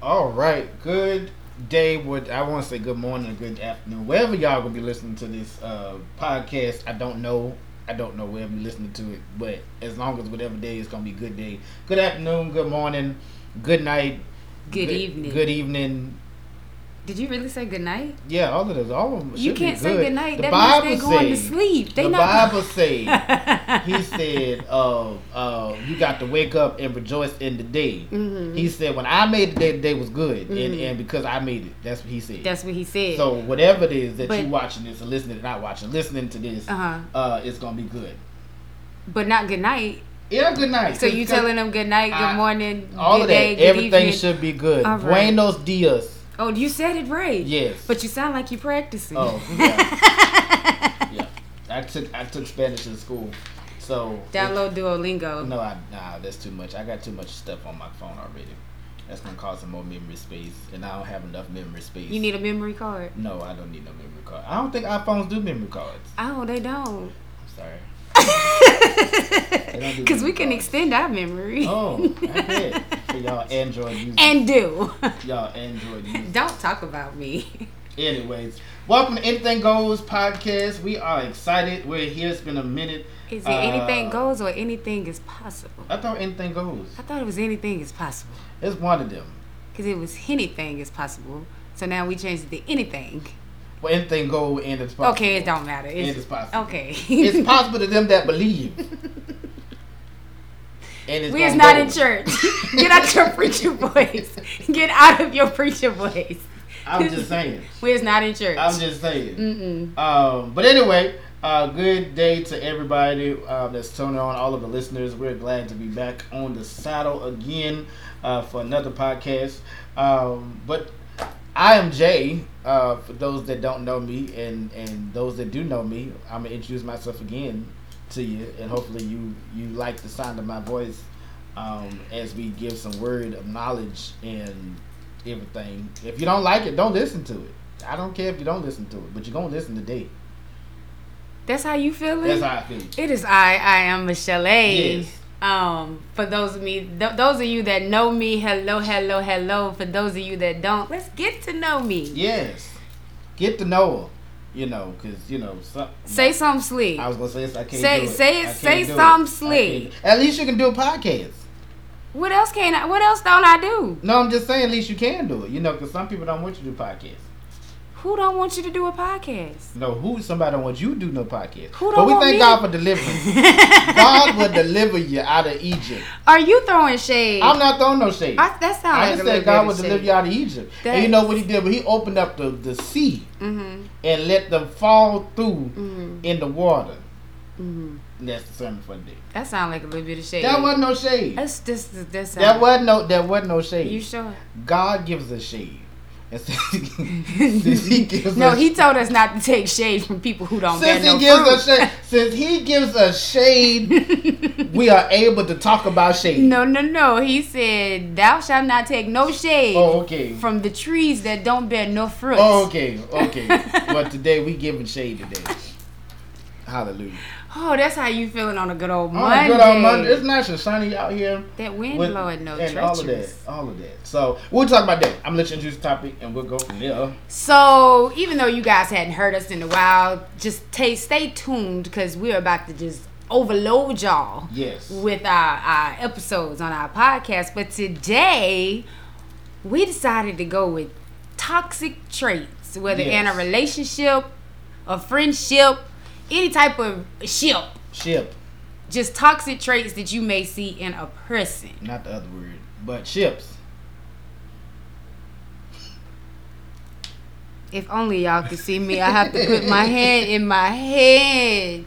All right, good day. Would I want to say good morning good afternoon, wherever y'all gonna be listening to this uh, podcast. I don't know. I don't know wherever you're listening to it, but as long as whatever day is gonna be good day. Good afternoon, good morning, good night, Good evening. good evening. Did you really say good night? Yeah, all of those, all of them. You should be can't say good. good night. The That Bible means they're going to sleep. They the not. Bible say he said, uh, uh, "You got to wake up and rejoice in the day." Mhm. He said, "When I made the day, the day was good, and, Mhm. and because I made it, that's what he said." That's what he said. so whatever it is that But- you watching this or listening, not watching, listening to this, uh-huh. uh, it's gonna be good. But not good night. Yeah, good night. So you telling them good night, good I- morning, all good of that, day, everything evening. should be good. All right. Buenos dias. Oh, you said it right. Yes. But you sound like you're practicing. Oh, yeah. yeah. I took I took Spanish in school, so Download Duolingo. No, I, nah, that's too much. I got too much stuff on my phone already. That's gonna cause some more memory space, and I don't have enough memory space. You need a memory card. No, I don't need no memory card. I don't think iPhones do memory cards. Oh, they don't. I'm sorry. Because we can extend our memory. Oh, I bet. For y'all Android users. and do. y'all Android users. don't talk about me. Anyways, welcome to Anything Goes podcast. We are excited. We're here. It's been a minute. Is it Uh, anything goes or anything is possible? I thought anything goes. I thought it was anything is possible. It's one of them. Because it was anything is possible. So now we changed it to anything. Well, anything go and it's possible. Okay, it don't matter. And It's, it's possible. okay. it's possible to them that believe. And it's we is not go. in church. Get out your preacher voice. Get out of your preacher voice. I'm just saying. We is not in church. I'm just saying. Mm-mm. Um, but anyway, uh, good day to everybody uh, that's tuning on, all of the listeners. We're glad to be back on the saddle again uh, for another podcast. Um, but I am Jay. Uh, for those that don't know me, and and those that do know me, I'm gonna introduce myself again to you, and hopefully you you like the sound of my voice um, as we give some word of knowledge and everything. If you don't like it, don't listen to it. I don't care if you don't listen to it, but you're gonna listen today. That's how you feeling? That's how I feel. It is I. I am Michelle. Yes. Um, for those of me, th- those of you that know me, hello, hello, hello. For those of you that don't, let's get to know me. Yes, get to know her. You know, cause you know some. Say something slick. I was gonna say this, I can't Say- do it. say it- say it. something I slick. At least you can do a podcast. What else can I? What else don't I do? No, I'm just saying. At least you can do it. You know, because some people don't want you to do podcasts. Who don't want you to do a podcast? No, who somebody don't want you to do no podcast. Who but don't we want thank me? God for deliverance. God will deliver you out of Egypt. Are you throwing shade? I'm not throwing no shade. I, that sounds I like just said God would deliver you out of Egypt. and you know what he did? But he opened up the, the sea Mm-hmm. and let them fall through Mm-hmm. in the water. Mm-hmm. That's the sermon for the day. That sounds like a little bit of shade. That wasn't no shade. That's this. This. this That wasn't no. That wasn't no shade. You sure? God gives us shade. And since, since he gives no, he told us not to take shade from people who don't since he no gives fruit. us shade, since he gives us shade, we are able to talk about shade. No, no, no. He said, "Thou shalt not take no shade Oh, okay. from the trees that don't bear no fruit." Oh, okay, okay. but today we giving shade today. Hallelujah. Oh, that's how you feeling on a good old On Monday. a good old Monday. It's nice and sunny out here. That wind with- blowing no and all of that. All of that. So we'll talk about that. I'm gonna let you introduce the topic and we'll go from there. So, even though you guys hadn't heard us in a while, just ta stay tuned because we're about to just overload y'all Yes. with our, our episodes on our podcast. But today, we decided to go with toxic traits, whether in a relationship, a friendship, any type of ship. Ship. Just toxic traits that you may see in a person. Not the other word. But ships. If only y'all could see me, I have to put my hand in my head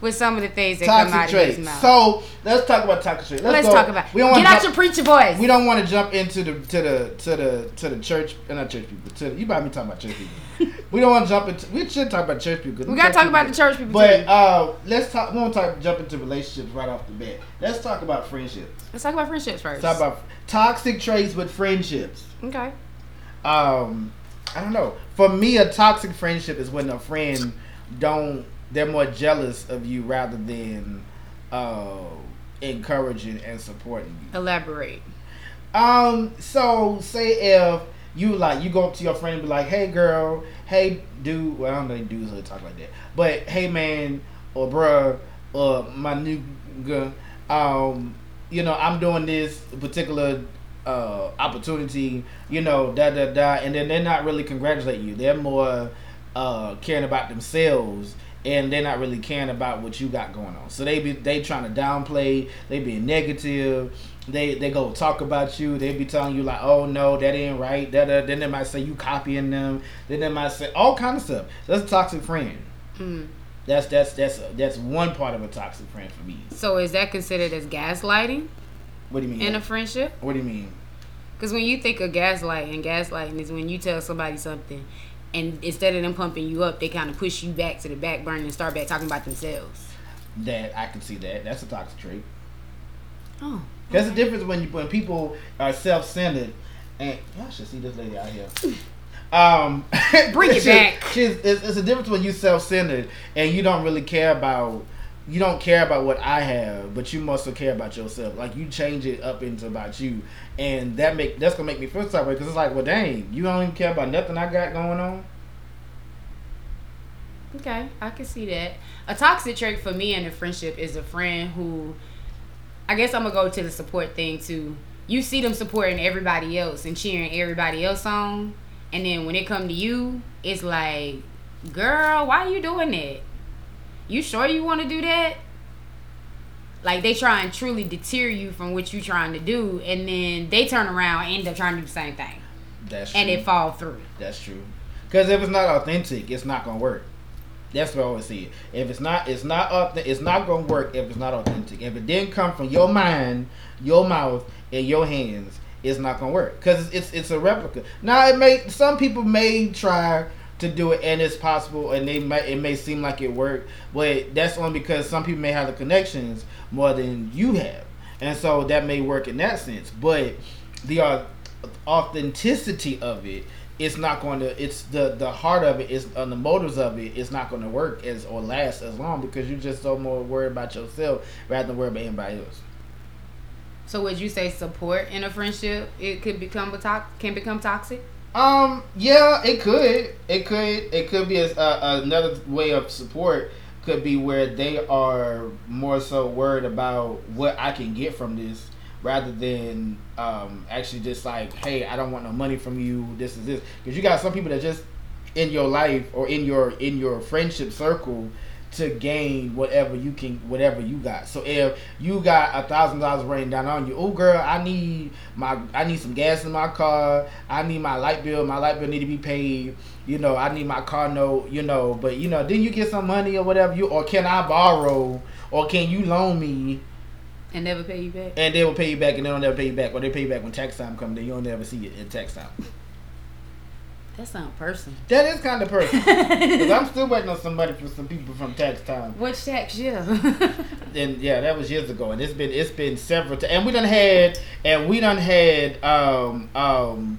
with some of the things that come out Toxic of his traits. mouth. So let's talk about toxic traits. Let's go- talk about. We don't Get out jump- your preacher voice. We don't want to jump into the to the to the to the church, and not church people. To the, you about me talking about church people. we don't want to jump into. We should talk about church people. We gotta talk church about the church people But uh, let's talk. We want to talk jump into relationships right off the bat. Let's talk about friendships. Let's talk about friendships first. Talk about toxic traits with friendships. okay. Um, I don't know. For me, a toxic friendship is when a friend don't. They're more jealous of you rather than uh, encouraging and supporting you. Elaborate. Um. So say if you like you go up to your friend and be like, "Hey, girl. Hey, dude." Well, I don't know dudes really talk like that, but hey, man, or bruh, or my nigga. Um. You know, I'm doing this particular uh opportunity. You know, da da da, and then they're not really congratulating you. They're more uh caring about themselves and they're not really caring about what you got going on. So they be they trying to downplay, they being negative, they they go talk about you, they be telling you like, oh no, that ain't right. That then they might say you copying them. Then they might say all kind of stuff. That's a toxic friend. Mm. That's that's that's that's one part of a toxic friend for me. So is that considered as gaslighting What do you mean? in a friendship? what do you mean? Because when you think of gaslighting, gaslighting is when you tell somebody something, and instead of them pumping you up, they kind of push you back to the back burner and start back talking about themselves. That I can see that. That's a toxic trait. Oh, There's a difference when you when people are self centered, and y'all should see this lady out here. Um, Bring it back. She's, it's, it's a difference when you self centered and you don't really care about you don't care about what I have, but you must care about yourself. Like you change it up into about you, and that make that's gonna make me feel sorry because it's like, well, dang, you don't even care about nothing I got going on. Okay, I can see that. A toxic trait for me in a friendship is a friend who, I guess I'm gonna go to the support thing too. You see them supporting everybody else and cheering everybody else on, and then when it come to you, it's like, girl, why are you doing that? You sure you want to do that? Like they try and truly deter you from what you're trying to do, and then they turn around and end up trying to do the same thing, That's true. and it fall through. That's true. Because if it's not authentic, it's not gonna work. That's what I always see. If it's not, it's not up. It's not gonna work if it's not authentic. If it didn't come from your mind, your mouth, and your hands, it's not gonna work. Because it's it's a replica. Now it may some people may try to do it, and it's possible, and they might it may seem like it worked, but that's only because some people may have the connections more than you have, and so that may work in that sense. But the au- authenticity of it it's not going to it's the the heart of it is on the motives of it it's not going to work as or last as long because you're just so more worried about yourself rather than worried about anybody else So would you say support in a friendship it could become a to- can become toxic? Um yeah it could. It could it could be a, a, another way of support could be where they are more so worried about what i can get from this rather than um actually just like hey i don't want no money from you this is this. Because you got some people that just in your life or in your in your friendship circle to gain whatever you can whatever you got. So if you got a thousand dollars raining down on you oh girl i need my i need some gas in my car. I need my light bill. My light bill need to be paid. You know i need my car note you know. But you know then you get some money or whatever you or can i borrow? Or can you loan me? And never pay you back? and they will pay you back and they don't never pay you back. Or they pay you back when tax time comes then you don't never see it in tax time That sounds personal. that is kind of personal because i'm still waiting on somebody for some people from tax time Which tax year? and yeah, that was years ago, and it's been it's been several times, and we done had and we done had um um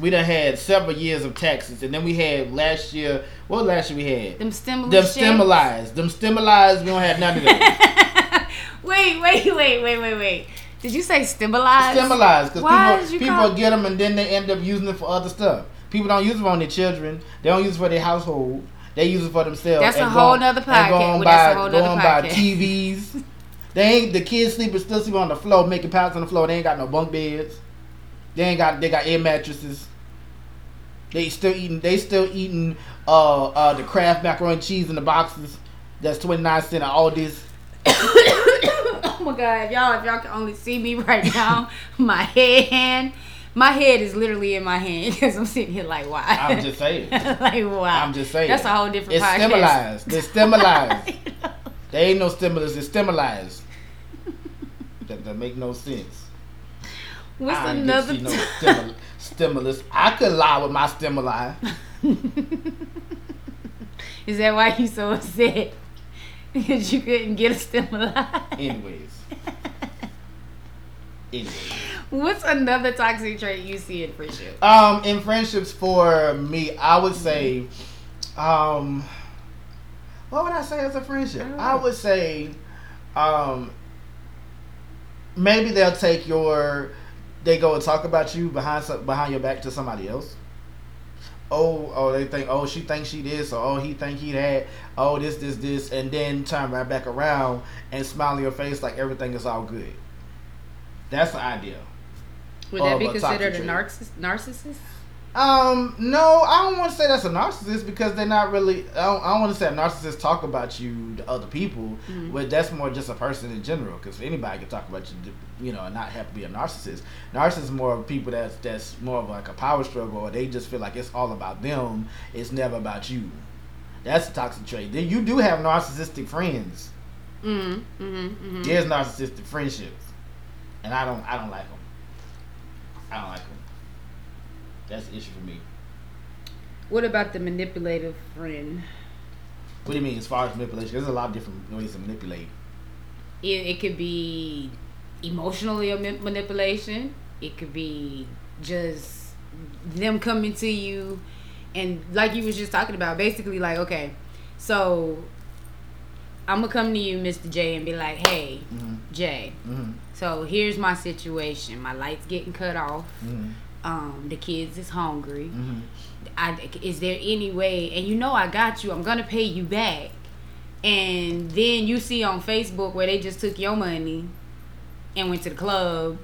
we done had several years of taxes, and then we had last year. What last year we had? them stimulus Them stimulized, them stimulized. We don't have none of them. wait, wait, wait, wait, wait, wait. Did you say stimulized? stimulized because people people get them and then they end up using it for other stuff. People don't use it on their children. They don't use it for their household. They use it for themselves. That's a whole go- nother and Go podcast. on Well, buy, that's go on podcast. TVs. they ain't the kids sleeping still sleeping on the floor, making piles on the floor. They ain't got no bunk beds. They ain't got they got air mattresses. They still eating they still eating uh uh the Kraft macaroni and cheese in the boxes. That's twenty nine cent all this. oh my god, y'all! If y'all can only see me right now, my head, my head is literally in my hand because I'm sitting here like, why? I'm just saying. like, wow. I'm just saying. That's a whole different It's podcast. stimulized. They're stimulized. There ain't no stimulus. It's stimulized. that, that make no sense. What's I another? to see no stimul- stimulus. I could lie with my stimuli. Is that why you so upset? Because you couldn't get a stimuli. Anyways. Anyways. What's another toxic trait you see in friendship? Um, in friendships for me, I would say, um, what would I say as a friendship? I would say, um, maybe they'll take your they go and talk about you behind some, behind your back to somebody else. Oh, oh, they think, oh, she thinks she this, or oh, he think he that, oh, this, this, this, and then turn right back around and smile in your face like everything is all good. That's the idea. Would that be considered a trait. narciss- narcissist? Um, no, I don't want to say that's a narcissist because they're not really. I don't, I don't want to say a narcissist talk about you to other people, Mhm. but that's more just a person in general. Because anybody can talk about you, you know, and not have to be a narcissist. Narcissists more of people that's that's more of like a power struggle, or they just feel like it's all about them. It's never about you. That's a toxic trait. Then you do have narcissistic friends. Mm-hmm. Mm-hmm. mm-hmm. There's narcissistic friendships, and I don't I don't like them. I don't like them. That's the issue for me. What about the manipulative friend? What do you mean as far as manipulation? There's a lot of different ways to manipulate. It, it could be emotionally manipulation. It could be just them coming to you, and like you was just talking about, basically like, okay, so I'm gonna come to you, Mr. J, and be like, hey, Mm-hmm. Jay, Mm-hmm. so here's my situation. My lights getting cut off. Mm-hmm. Um, the kids is hungry. Mm-hmm. I, is there any way and you know i got you i'm gonna pay you back and then you see on facebook where they just took your money and went to the club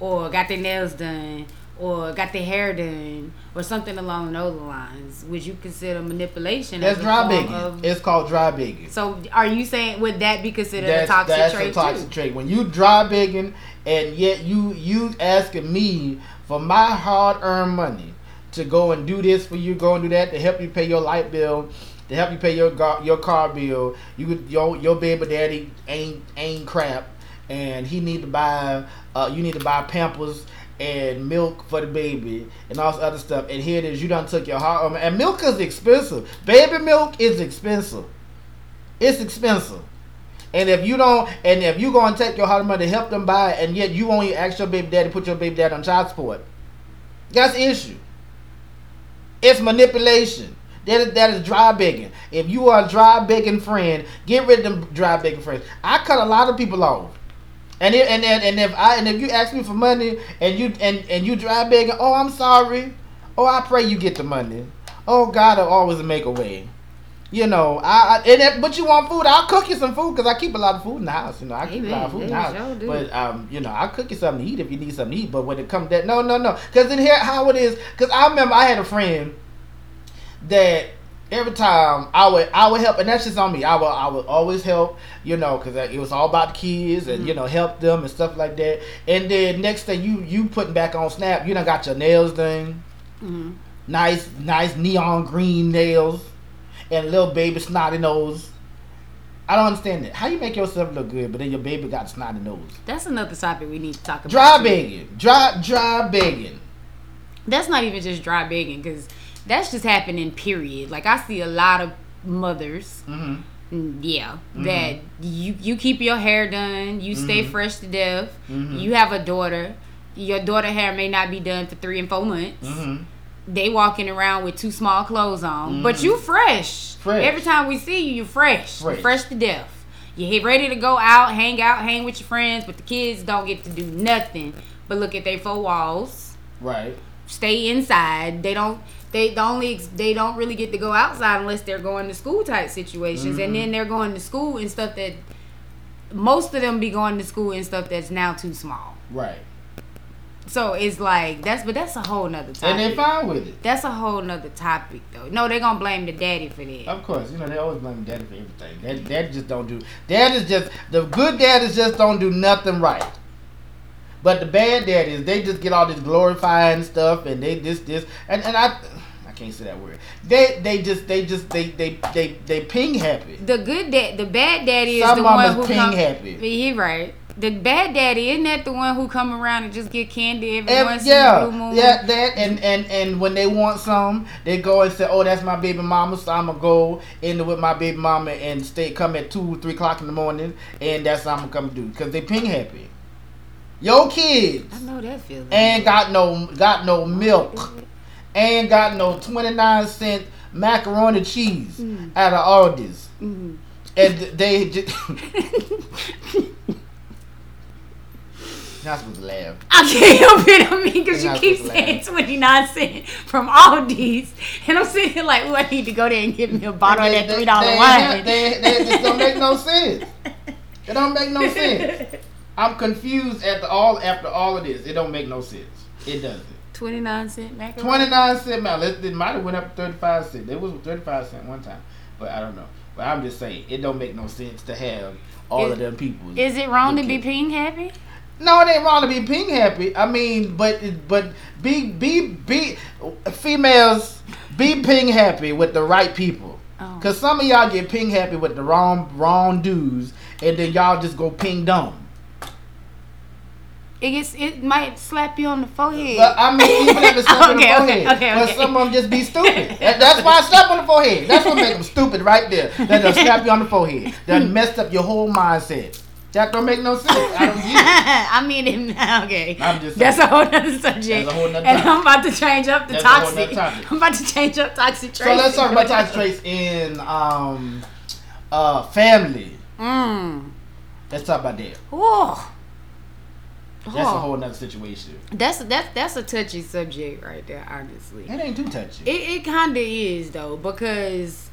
or got their nails done or got their hair done or something along those lines would you consider manipulation That's as dry form begging. of- It's called dry begging. so are you saying would that be considered That's, a toxic that's trait a toxic too trait. When you dry begging and yet you you asking me for my hard earned money to go and do this for you, go and do that to help you pay your light bill, to help you pay your gar- your car bill. You your your baby daddy ain't ain't crap, and he need to buy uh you need to buy Pampers and milk for the baby and all this other stuff. And here it is, you done took your hard um, and milk is expensive. Baby milk is expensive. It's expensive. And if you don't, and if you gonna take your hard money to help them buy it, and yet you even ask your baby daddy to put your baby daddy on child support, that's the issue. It's manipulation. That is, that is dry begging. If you are a dry begging friend, get rid of them dry begging friends. I cut a lot of people off. And if, and, and, and if I and if you ask me for money and you and, and you dry begging, oh I'm sorry. Oh I pray you get the money. Oh God will always make a way. You know, I, I and if, but you want food, I'll cook you some food because I keep a lot of food in the house. You know, I keep a lot of food in the Amen. house. Sure. But um, you know, I'll cook you something to eat if you need something to eat. But when it comes to that, no, no, no, because in here how it is. Because I remember I had a friend that every time I would I would help, and that's just on me. I would I would always help, you know, because it was all about the kids and you know help them and stuff like that. And then next thing you you putting back on Snap, you done got your nails done, Mhm. nice nice neon green nails, and little baby snotty nose. I don't understand that. How you make yourself look good, but then your baby got a snotty nose? that's another topic we need to talk about Dry begging, dry dry begging. that's not even just dry begging because that's just happening period like i see a lot of mothers hmm mm, yeah Mhm. that you you keep your hair done you stay Mhm. fresh to death Mhm. you have a daughter your daughter hair may not be done for three and four months hmm they walking around with two small clothes on but Mhm. you fresh. Fresh. every time we see you you fresh Fresh. fresh to death you ready to go out hang out hang with your friends but the kids don't get to do nothing but look at their four walls Right. stay inside. They don't. They the only they don't really get to go outside unless they're going to school type situations, and Mhm. then they're going to school and stuff that most of them be going to school and stuff that's now too small. Right. So it's like that's but that's a whole nother topic. And they're fine with it. that's a whole nother topic though. No, they're gonna blame the daddy for that. Of course, you know they always blame the daddy for everything. Dad, dad just don't do. Dad is just the good daddies just don't do nothing right. But the bad daddies, they just get all this glorifying stuff, and they this this and and I, I can't say that word. They they just they just they they they they ping happy. The good dad, the bad daddy is Some the one who ping come. happy. He right. The bad daddy isn't that the one who come around and just get candy every Ev- once yeah, in a blue moon? yeah, that and and and when they want some, they go and say, "Oh, that's my baby mama." So I'ma go in with my baby mama and stay come at two, three o'clock in the morning, and that's what I'm gonna come do because they ping happy. Yo, kids I know that feeling. ain't got no got no milk, ain't got no twenty nine cent macaroni cheese Mm. out of Aldi's, Mhm. and they just. Not supposed to laugh. I can't help it. I mean, because you keep saying 29 cents from Aldi's. And I'm sitting here like, oh, I need to go there and get me a bottle of that $3 they- wine. They, they just don't make no sense. It don't make no sense. I'm confused at the all after all of this. It don't make no sense. It doesn't. 29 cent macaroni. Twenty nine cent man. It might have went up to thirty five cent. It was thirty five cent one time, but I don't know. But I'm just saying it don't make no sense to have all Is- of them people. Is it wrong to be ping happy? No, it ain't wrong to be ping happy. I mean, but but be be be females be ping happy with the right people. Oh. Cause some of y'all get ping happy with the wrong wrong dudes, and then y'all just go ping dumb. It gets it might slap you on the forehead. But I mean, even at the slap on the Okay, okay, forehead, okay, but okay. some of them just be stupid. That- That's why I slap on the forehead. That's what make them stupid right there. That they'll slap you on the forehead. That messed up your whole mindset. That don't make no sense. I don't get it. I mean, it- okay. I'm just That's a whole nother subject. That's a whole and. I'm about to change up the That's toxic. topic. I'm about to change up toxic traits. So let's talk about toxic traits in um uh family. Mm. Let's talk about that. Oh. That's a whole nother situation. That's that's that's a touchy subject right there. Honestly, It ain't too touchy. it it kind of is though because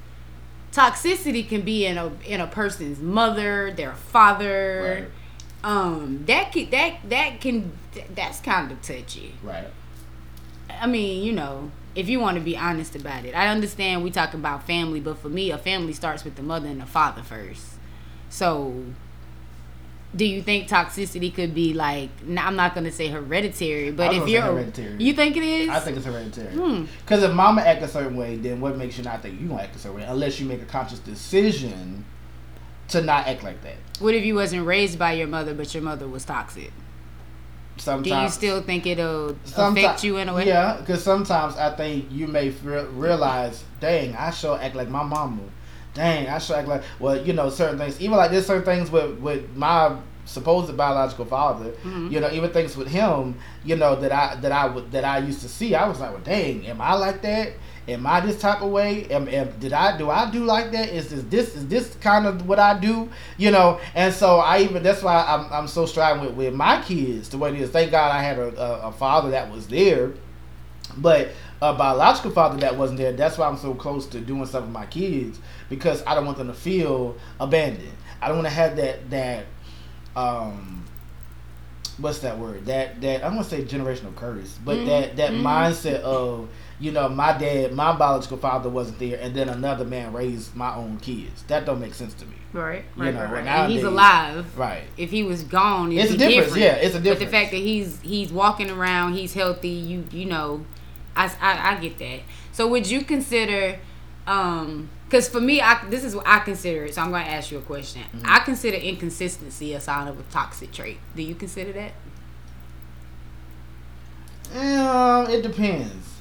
toxicity can be in a in a person's mother, their father. Um, that can that that can that's kind of touchy. right. I mean, you know, if you want to be honest about it, I understand we talk about family, but for me, a family starts with the mother and the father first. So, do you think toxicity could be like? i'm not gonna say hereditary, but if you're, hereditary. you think it is? I think it's hereditary. Hmm. Because if mama act a certain way, then what makes you not think you gonna act a certain way? Unless you make a conscious decision to not act like that. What if you wasn't raised by your mother, but your mother was toxic? Sometimes Do you still think it'll affect you in a way? Yeah, because sometimes I think you may re- realize, dang, I sure act like my mama. Dang, I sure act like well, you know, certain things. Even like there's certain things with with my supposed biological father. Mhm. You know, even things with him. You know that I that I would that I used to see. I was like, well, dang, am I like that? Am I this type of way? Am, am did I do I do like that? Is this this is this kind of what I do? You know, and so I even that's why I'm I'm so striving with, with my kids the way it is. Thank God I had a, a, a father that was there, but a biological father that wasn't there. That's why I'm so close to doing stuff with my kids because I don't want them to feel abandoned. I don't want to have that that um what's that word that that I don't want to say generational curse, but Mhm, that that mhm. mindset of you know my dad, my biological father wasn't there, and then another man raised my own kids. That don't make sense to me. Right, You right, know, right, right. nowadays- he's alive. Right. If he was gone, it'd It's a difference. different. Yeah, it's a difference. But the fact that he's he's walking around, he's healthy. You you know, I I, I get that. So would you consider? um because for me, I this is what I consider it. So I'm going to ask you a question. Mm-hmm. I consider inconsistency a sign of a toxic trait. Do you consider that? Um, it depends.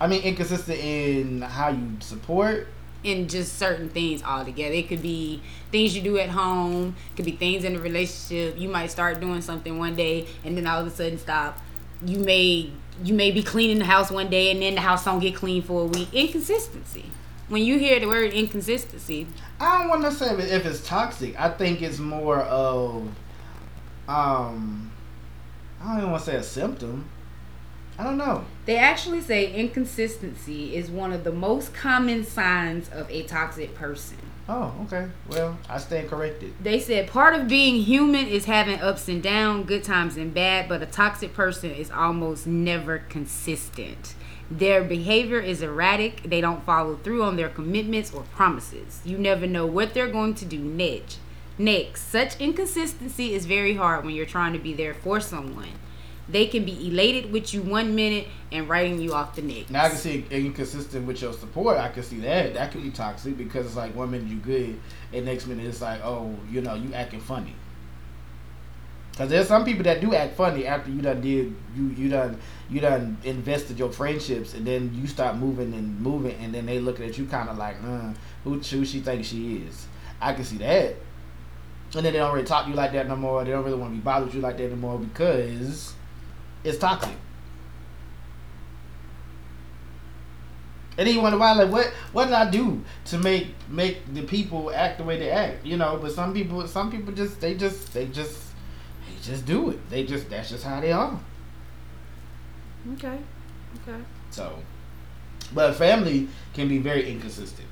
I mean, inconsistent in how you support. in just certain things altogether. It could be things you do at home, it could be things in a relationship. You might start doing something one day and then all of a sudden stop. You may you may be cleaning the house one day and then the house don't get clean for a week. Inconsistency. When you hear the word inconsistency, I don't want to say if it's toxic. I think it's more of, um, I don't even want to say a symptom. I don't know. they actually say inconsistency is one of the most common signs of a toxic person. Oh, okay. Well, I stand corrected. They said part of being human is having ups and downs, good times and bad, but a toxic person is almost never consistent. Their behavior is erratic. They don't follow through on their commitments or promises. You never know what they're going to do next. Next, such inconsistency is very hard when you're trying to be there for someone. They can be elated with you one minute and writing you off the next. Now I can see inconsistent with your support. I can see that. That could be toxic because it's like one minute you good, and next minute it's like, oh, you know, you acting funny. Cause there's some people that do act funny after you done did you you done you done invested your friendships and then you start moving and moving and then they looking at you kind of like, uh, who who she thinks she is. I can see that. And then they don't really talk to you like that no more. They don't really want to be bothered with you like that anymore because it's toxic. And then you wonder why, like, what what did I do to make make the people act the way they act? You know, but some people, some people just they just they just they just do it. They just that's just how they are. Okay. Okay. So, but family can be very inconsistent.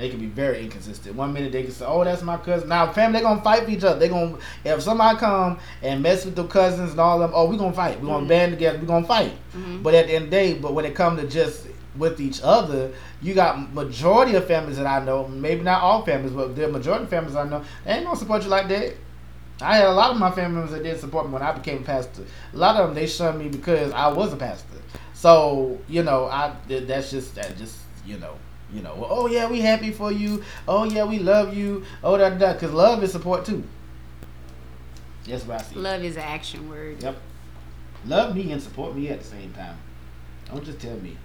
They can be very inconsistent. One minute they can say, "Oh, that's my cousin." Now, family they're gonna fight for each other. They gonna if somebody come and mess with the cousins and all of them, oh, we gonna fight. We gonna Mhm. band together. We gonna fight. Mhm. But at the end of the day, but when it comes to just with each other, you got majority of families that I know, maybe not all families, but the majority of families I know, they ain't gonna support you like that. I had a lot of my family members that didn't support me when I became a pastor. A lot of them they shunned me because I was a pastor. So you know, I that's just that just you know. You know, oh yeah, we happy for you. Oh yeah, we love you. Oh da da, da. cause love is support too. That's what I see. Love is an action word. Yep. Love me and support me at the same time. Don't just tell me.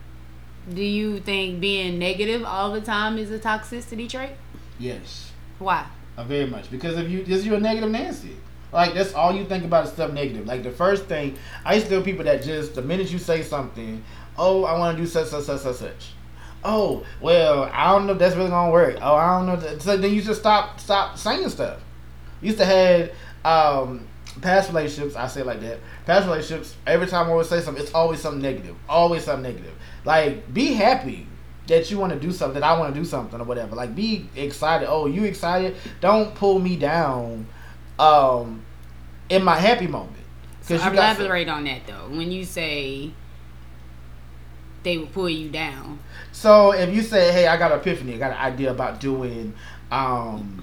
Do you think being negative all the time is a toxicity trait? Yes. Why? Uh, very much. Because if you just you're a negative Nancy. Like that's all you think about is stuff negative. Like the first thing I used to tell people that just the minute you say something, oh I wanna do such such such such such. Oh, well, I don't know if that's really gonna work. Oh, I don't know. So then you just stop stop saying stuff. you Used to have um past relationships, I say it like that. Past relationships, every time I would say something, it's always something negative. Always something negative. Like, be happy that you want to do something, that I want to do something or whatever. Like, be excited. Oh, you excited? Don't pull me down um, in my happy moment. So you elaborate on that though. When you say they will pull you down, So if you say, "Hey, I got an epiphany. I got an idea about doing," um,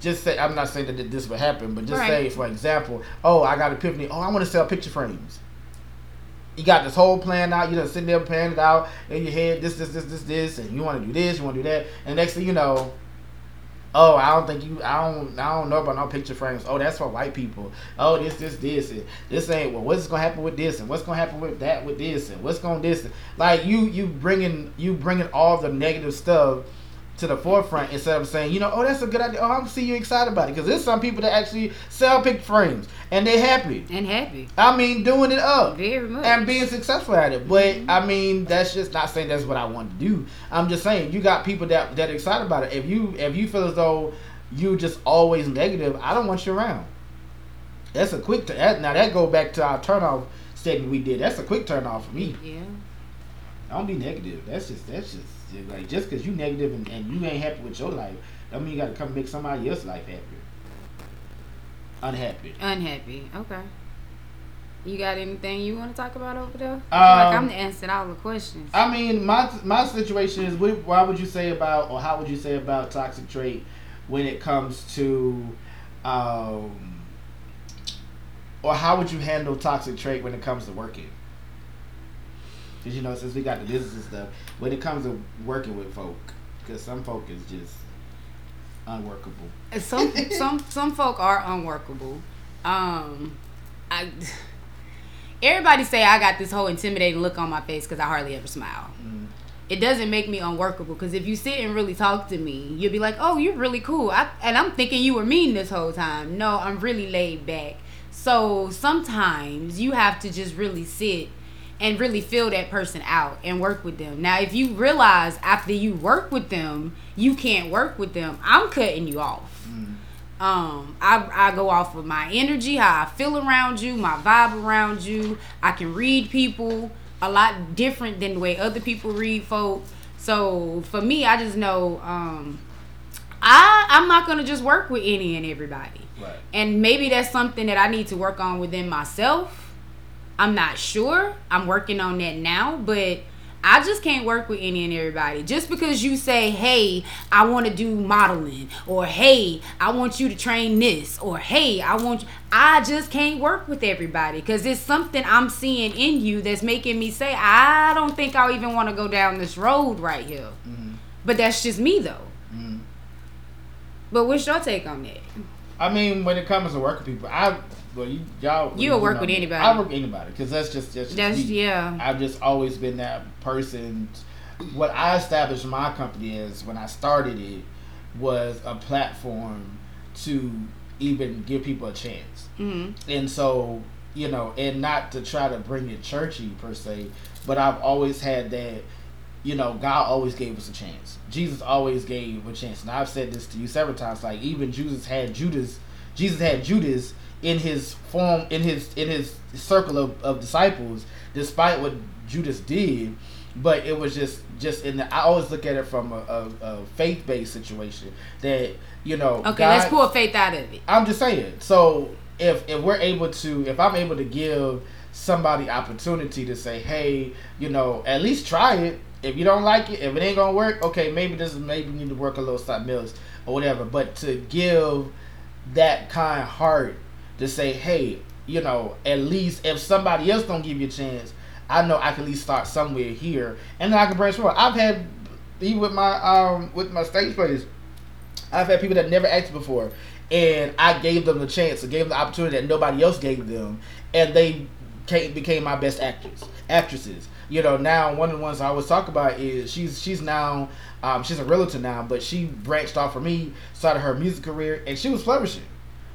just say, I'm not saying that this would happen, but just Right. say, for example, "Oh, I got an epiphany. Oh, I want to sell picture frames." You got this whole plan out. You just sitting there planning it out in your head. This, this, this, this, this, and you want to do this, you want to do that, and next thing you know. Oh, I don't think you. I don't. I don't know about no picture frames. Oh, that's for white people. Oh, this, this, this, and this ain't. Well, what's gonna happen with this, and what's gonna happen with that, with this, and what's gonna this? Like you, you bringing, you bringing all the negative stuff to the forefront instead of saying, you know, oh, that's a good idea. Oh, I'm see you excited about it because there's some people that actually sell pick frames and they're happy. and happy, I mean, doing it up very much, and being successful at it. But mm-hmm. I mean, that's just not saying that's what I want to do. I'm just saying you got people that that are excited about it. If you if you feel as though you just always negative, I don't want you around. That's a quick. T- that, now that go back to our turnoff segment we did. That's a quick turn off for me. yeah. Don't be negative. That's just that's just like just because you negative and, and you ain't happy with your life, don't mean you got to come make somebody else's life happier. Unhappy. Unhappy. Okay. You got anything you want to talk about over there? I feel like I'm Um, answering all the questions. I mean, my my situation is, what, why would you say about, or how would you say about toxic trait when it comes to, um, or how would you handle toxic trait when it comes to working? Because you know, since we got the business and stuff, when it comes to working with folk, because some folk is just unworkable. some some some folk are unworkable. Um, I everybody say I got this whole intimidating look on my face because I hardly ever smile. Mm. It doesn't make me unworkable because if you sit and really talk to me, you'll be like, "Oh, you're really cool," I, and I'm thinking you were mean this whole time. No, I'm really laid back. So sometimes you have to just really sit and really feel that person out and work with them. Now, if you realize after you work with them, you can't work with them, I'm cutting you off. Um, I, I go off of my energy, how I feel around you, my vibe around you. I can read people a lot different than the way other people read folk. So for me, I just know um, I I'm not gonna just work with any and everybody. Right. And maybe that's something that I need to work on within myself. I'm not sure. I'm working on that now, but I just can't work with any and everybody. Just because you say, "Hey, I want to do modeling," or "Hey, I want you to train this," or "Hey, I want," you, I just can't work with everybody because it's something I'm seeing in you that's making me say, "I don't think I'll even want to go down this road right here." Mhm. But that's just me, though. Mhm. But what's your take on that? I mean, when it comes to working people, I well, you, y'all. You'll work know with anybody. I work with anybody because that's just that's just That's me. yeah. I've just always been that person. What I established my company as when I started it was a platform to even give people a chance. hmm And so, you know, and not to try to bring it churchy per se, but I've always had that, you know, God always gave us a chance. Jesus always gave a chance. And I've said this to you several times. Like, even Jesus had Judas Jesus had Judas in his form in his in his circle of, of disciples, despite what Judas did. But it was just just in the. I always look at it from a, a, a faith based situation that you know. Okay, God, let's pull faith out of it. I'm just saying. So if if we're able to, if I'm able to give somebody opportunity to say, hey, you know, at least try it. If you don't like it, if it ain't gonna work, okay, maybe this is maybe you need to work a little something else or whatever. But to give that kind heart to say, hey, you know, at least if somebody else don't give you a chance, I know I can at least start somewhere here, and then I can branch forward. I've had even with my um with my stage plays, I've had people that never acted before, and I gave them the chance, I gave them the opportunity that nobody else gave them, and they came, became my best actors, actresses. You know, now one of the ones I always talk about is she's she's now um, she's a realtor now, but she branched off from me, started her music career, and she was flourishing.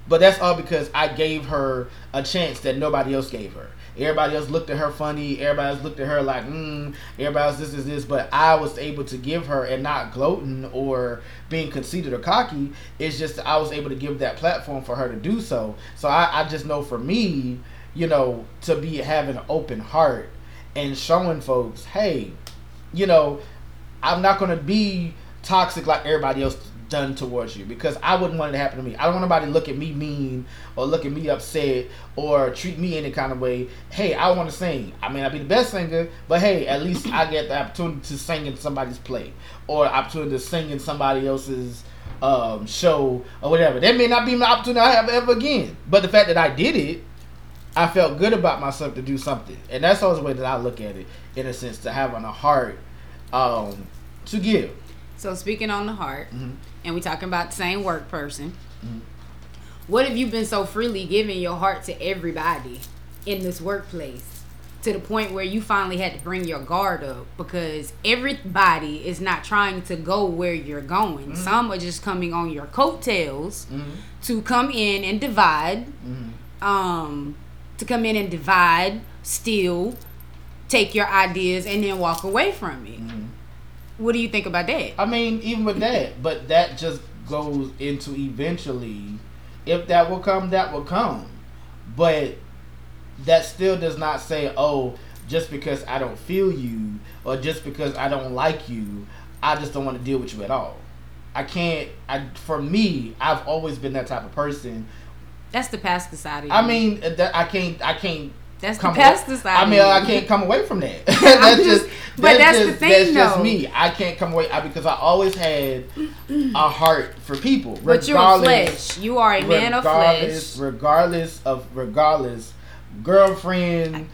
But that's all because I gave her a chance that nobody else gave her. Everybody else looked at her funny. Everybody else looked at her like, mm, everybody else this is this. But I was able to give her and not gloating or being conceited or cocky. It's just I was able to give that platform for her to do so. So I, I just know for me, you know, to be having an open heart and showing folks, hey, you know, I'm not gonna be toxic like everybody else done towards you because I wouldn't want it to happen to me. I don't want nobody to look at me mean or look at me upset or treat me any kind of way. Hey, I want to sing. I may not be the best singer, but hey, at least I get the opportunity to sing in somebody's play or opportunity to sing in somebody else's um, show or whatever. That may not be my opportunity I have ever again. But the fact that I did it, I felt good about myself to do something, and that's always the way that I look at it. In a sense, to having a heart um, to give. So speaking on the heart, mm-hmm. And we talking about the same work person. Mm-hmm. What have you been so freely giving your heart to everybody in this workplace to the point where you finally had to bring your guard up because everybody is not trying to go where you're going. Mm-hmm. Some are just coming on your coattails mm-hmm. to come in and divide. Mm-hmm. Um, to come in and divide, steal, take your ideas, and then walk away from it. What do you think about that? I mean, even with that, but that just goes into eventually, if that will come, that will come. But that still does not say, oh, just because I don't feel you or just because I don't like you, I just don't want to deal with you at all. I can't. I for me, I've always been that type of person. That's the past side. I mean, I can't. I can't that's the pesticide. I mean, I can't come away from that. that's just, but that's, that's just, the thing, That's though. just me. I can't come away because I always had a heart for people. But you're a flesh. You are a man of flesh. Regardless of regardless, girlfriend,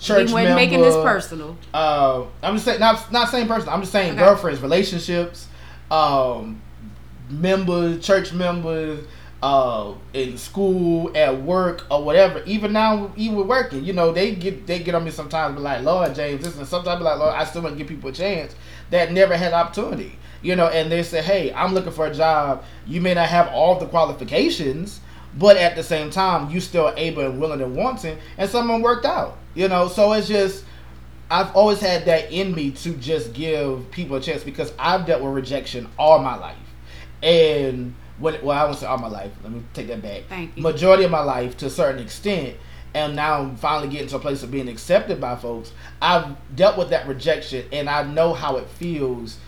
church member. making this personal. Uh, I'm just saying, not not saying personal. I'm just saying okay. girlfriends, relationships, um, members, church members uh in school at work or whatever. Even now even working you know they get they get on me sometimes be like lord james this and sometimes be like lord i still want to give people a chance that never had opportunity you know and they say hey i'm looking for a job. You may not have all the qualifications but at the same time you still able and willing and wanting and someone worked out you know? So it's just I've always had that in me to just give people a chance because I've dealt with rejection all my life. And what well I won't say all my life. Let me take that back. Thank you. Majority of my life to a certain extent, and now I'm finally getting to a place of being accepted by folks. I've dealt with that rejection, and I know how it feels,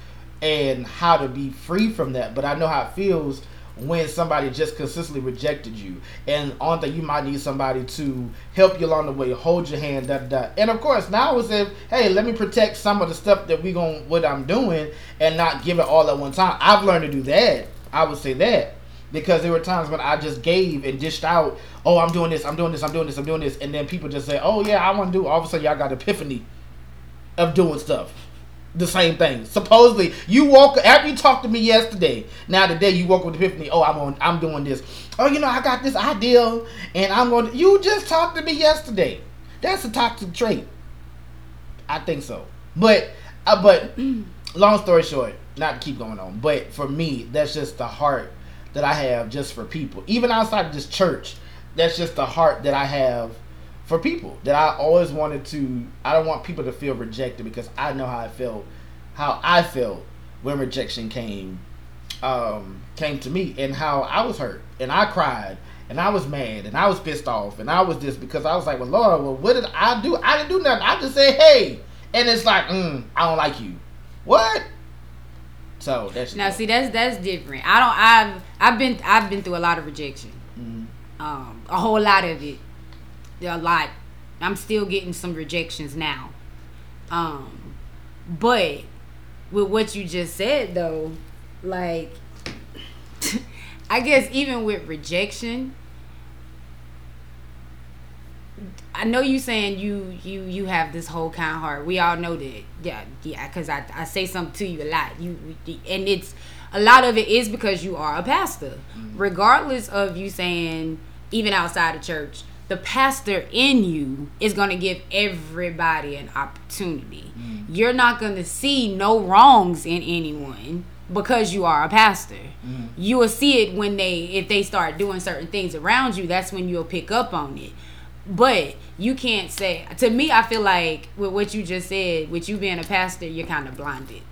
and how to be free from that. But I know how it feels when somebody just consistently rejected you, and on that you might need somebody to help you along the way, hold your hand, da da. And of course, now it's if hey, let me protect some of the stuff that we going what I'm doing, and not give it all at one time. I've learned to do that I would say that because there were times when I just gave and dished out, oh, I'm doing this, I'm doing this, I'm doing this, I'm doing this, and then people just say, oh yeah, I want to do. All of a sudden, y'all got epiphany of doing stuff. The same thing. Supposedly, you walk after you talked to me yesterday. Now today, you walk with epiphany. Oh, I'm on. I'm doing this. Oh, you know, I got this idea, and I'm going. to... You just talked to me yesterday. That's a toxic trait. I think so. But, uh, but, long story short, not keep going on, but for me, that's just the heart that I have just for people. Even outside of just church, that's just the heart that I have for people. That I always wanted to. I don't want people to feel rejected because I know how I felt, how I felt when rejection came um, came to me and how I was hurt and I cried and I was mad and I was pissed off and I was this because I was like, well, Lord, well, what did I do? I didn't do nothing. I just said, hey, and it's like, mm, I don't like you. What? So that's now see that's that's different. I don't. I've I've been I've been through a lot of rejection. Mm-hmm. Um, a whole lot of it. A lot. I'm still getting some rejections now. Um, but with what you just said though, like I guess even with rejection, I know you saying you you you have this whole kind heart. We all know that. Yeah, yeah. Because I I say something to you a lot. You and it's a lot of it is because you are a pastor. Mm-hmm. Regardless of you saying even outside of church, the pastor in you is going to give everybody an opportunity. Mm-hmm. You're not going to see no wrongs in anyone because you are a pastor. Mm-hmm. You will see it when they if they start doing certain things around you. That's when you'll pick up on it. But you can't say to me. I feel like with what you just said, with you being a pastor, you're kind of blinded.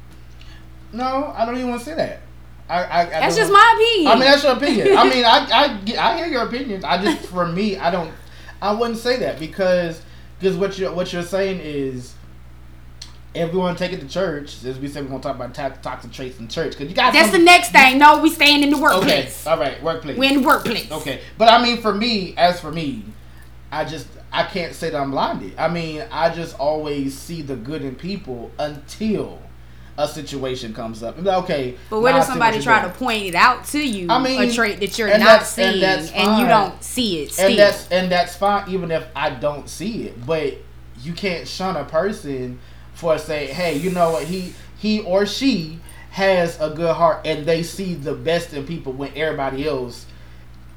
No, I don't even want to say that. I, I, I that's just my opinion. I mean, that's your opinion. I mean, I, I, I hear your opinion. I just, for me, I don't, I wouldn't say that because, because what you what you're saying is, everyone we to take it to church, as we said, we're gonna talk about to- toxic traits in church. Because you guys, that's some, the next thing. No, we staying in the workplace. Okay, all right, workplace. We're in the workplace. Okay, but I mean, for me, as for me, I just I can't say that I'm blinded. I mean, I just always see the good in people until a situation comes up. okay. But what if somebody try doing. to point it out to you? I mean, a trait that you're not seeing, and, and, you don't see it. Still. And that's and that's fine, even if I don't see it. But you can't shun a person for say, hey, you know what he he or she has a good heart, and they see the best in people when everybody else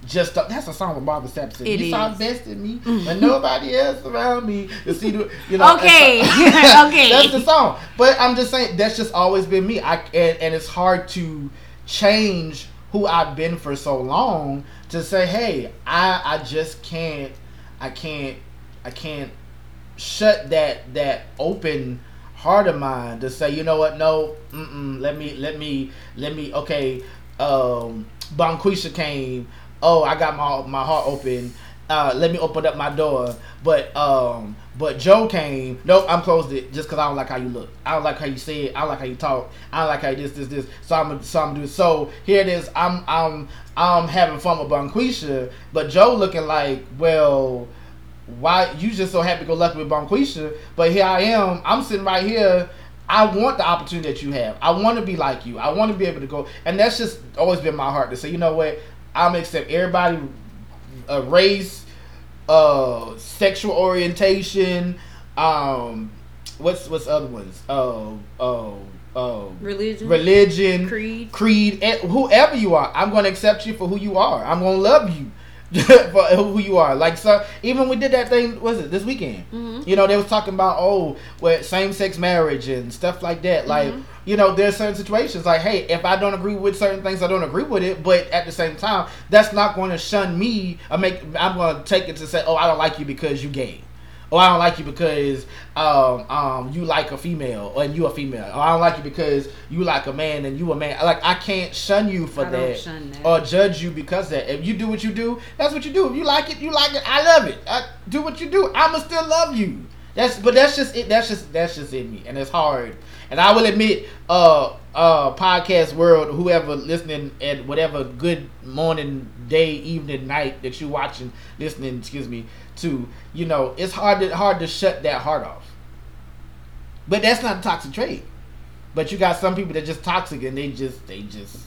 just that's a song with Barbara Sampson. It you is. saw best in me, and nobody else around me. You see, the, you know. Okay, okay. That's the song. But I'm just saying that's just always been me. I and, and it's hard to change who I've been for so long to say, hey, I I just can't, I can't, I can't shut that that open heart of mine to say, you know what, no, let me let me let me okay. Um, Bonquisha came oh, I got my my heart open. Uh, let me open up my door. But um, but Joe came. Nope, I'm closed it just because I don't like how you look. I don't like how you say it. I don't like how you talk. I don't like how you this this this. So I'm so I'm doing. So here it is. I'm I'm I'm having fun with Bonquisha, but Joe looking like well. Why you just so happy go lucky with Bonquisha, but here I am. I'm sitting right here. I want the opportunity that you have. I want to be like you. I want to be able to go, and that's just always been my heart to say, you know what? I'm accept everybody, uh, race, uh, sexual orientation, um, what's what's other ones? Oh, oh, oh, religion, religion, creed, creed, whoever you are. I'm gonna accept you for who you are. I'm gonna love you. for who you are. Like so, even we did that thing. Was it this weekend? Mm-hmm. You know, they was talking about oh, with same sex marriage and stuff like that. Like mm-hmm. you know, there's certain situations like, hey, if I don't agree with certain things, I don't agree with it. But at the same time, that's not going to shun me or make. I'm going to take it to say, oh, I don't like you because you gay oh, I don't like you because um, um, you like a female and you a female. Or I don't like you because you like a man and you a man. Like I can't shun you for that, that, or judge you because that. If you do what you do, that's what you do. If you like it, you like it. I love it. I, do what you do. I'ma still love you. That's but that's just it. That's just that's just in me, and it's hard. And I will admit, uh, uh, podcast world, whoever listening at whatever good morning, day, evening, night that you watching, listening, excuse me, to, you know, it's hard to hard to shut that heart off. But that's not a toxic trait. But you got some people that just toxic and they just they just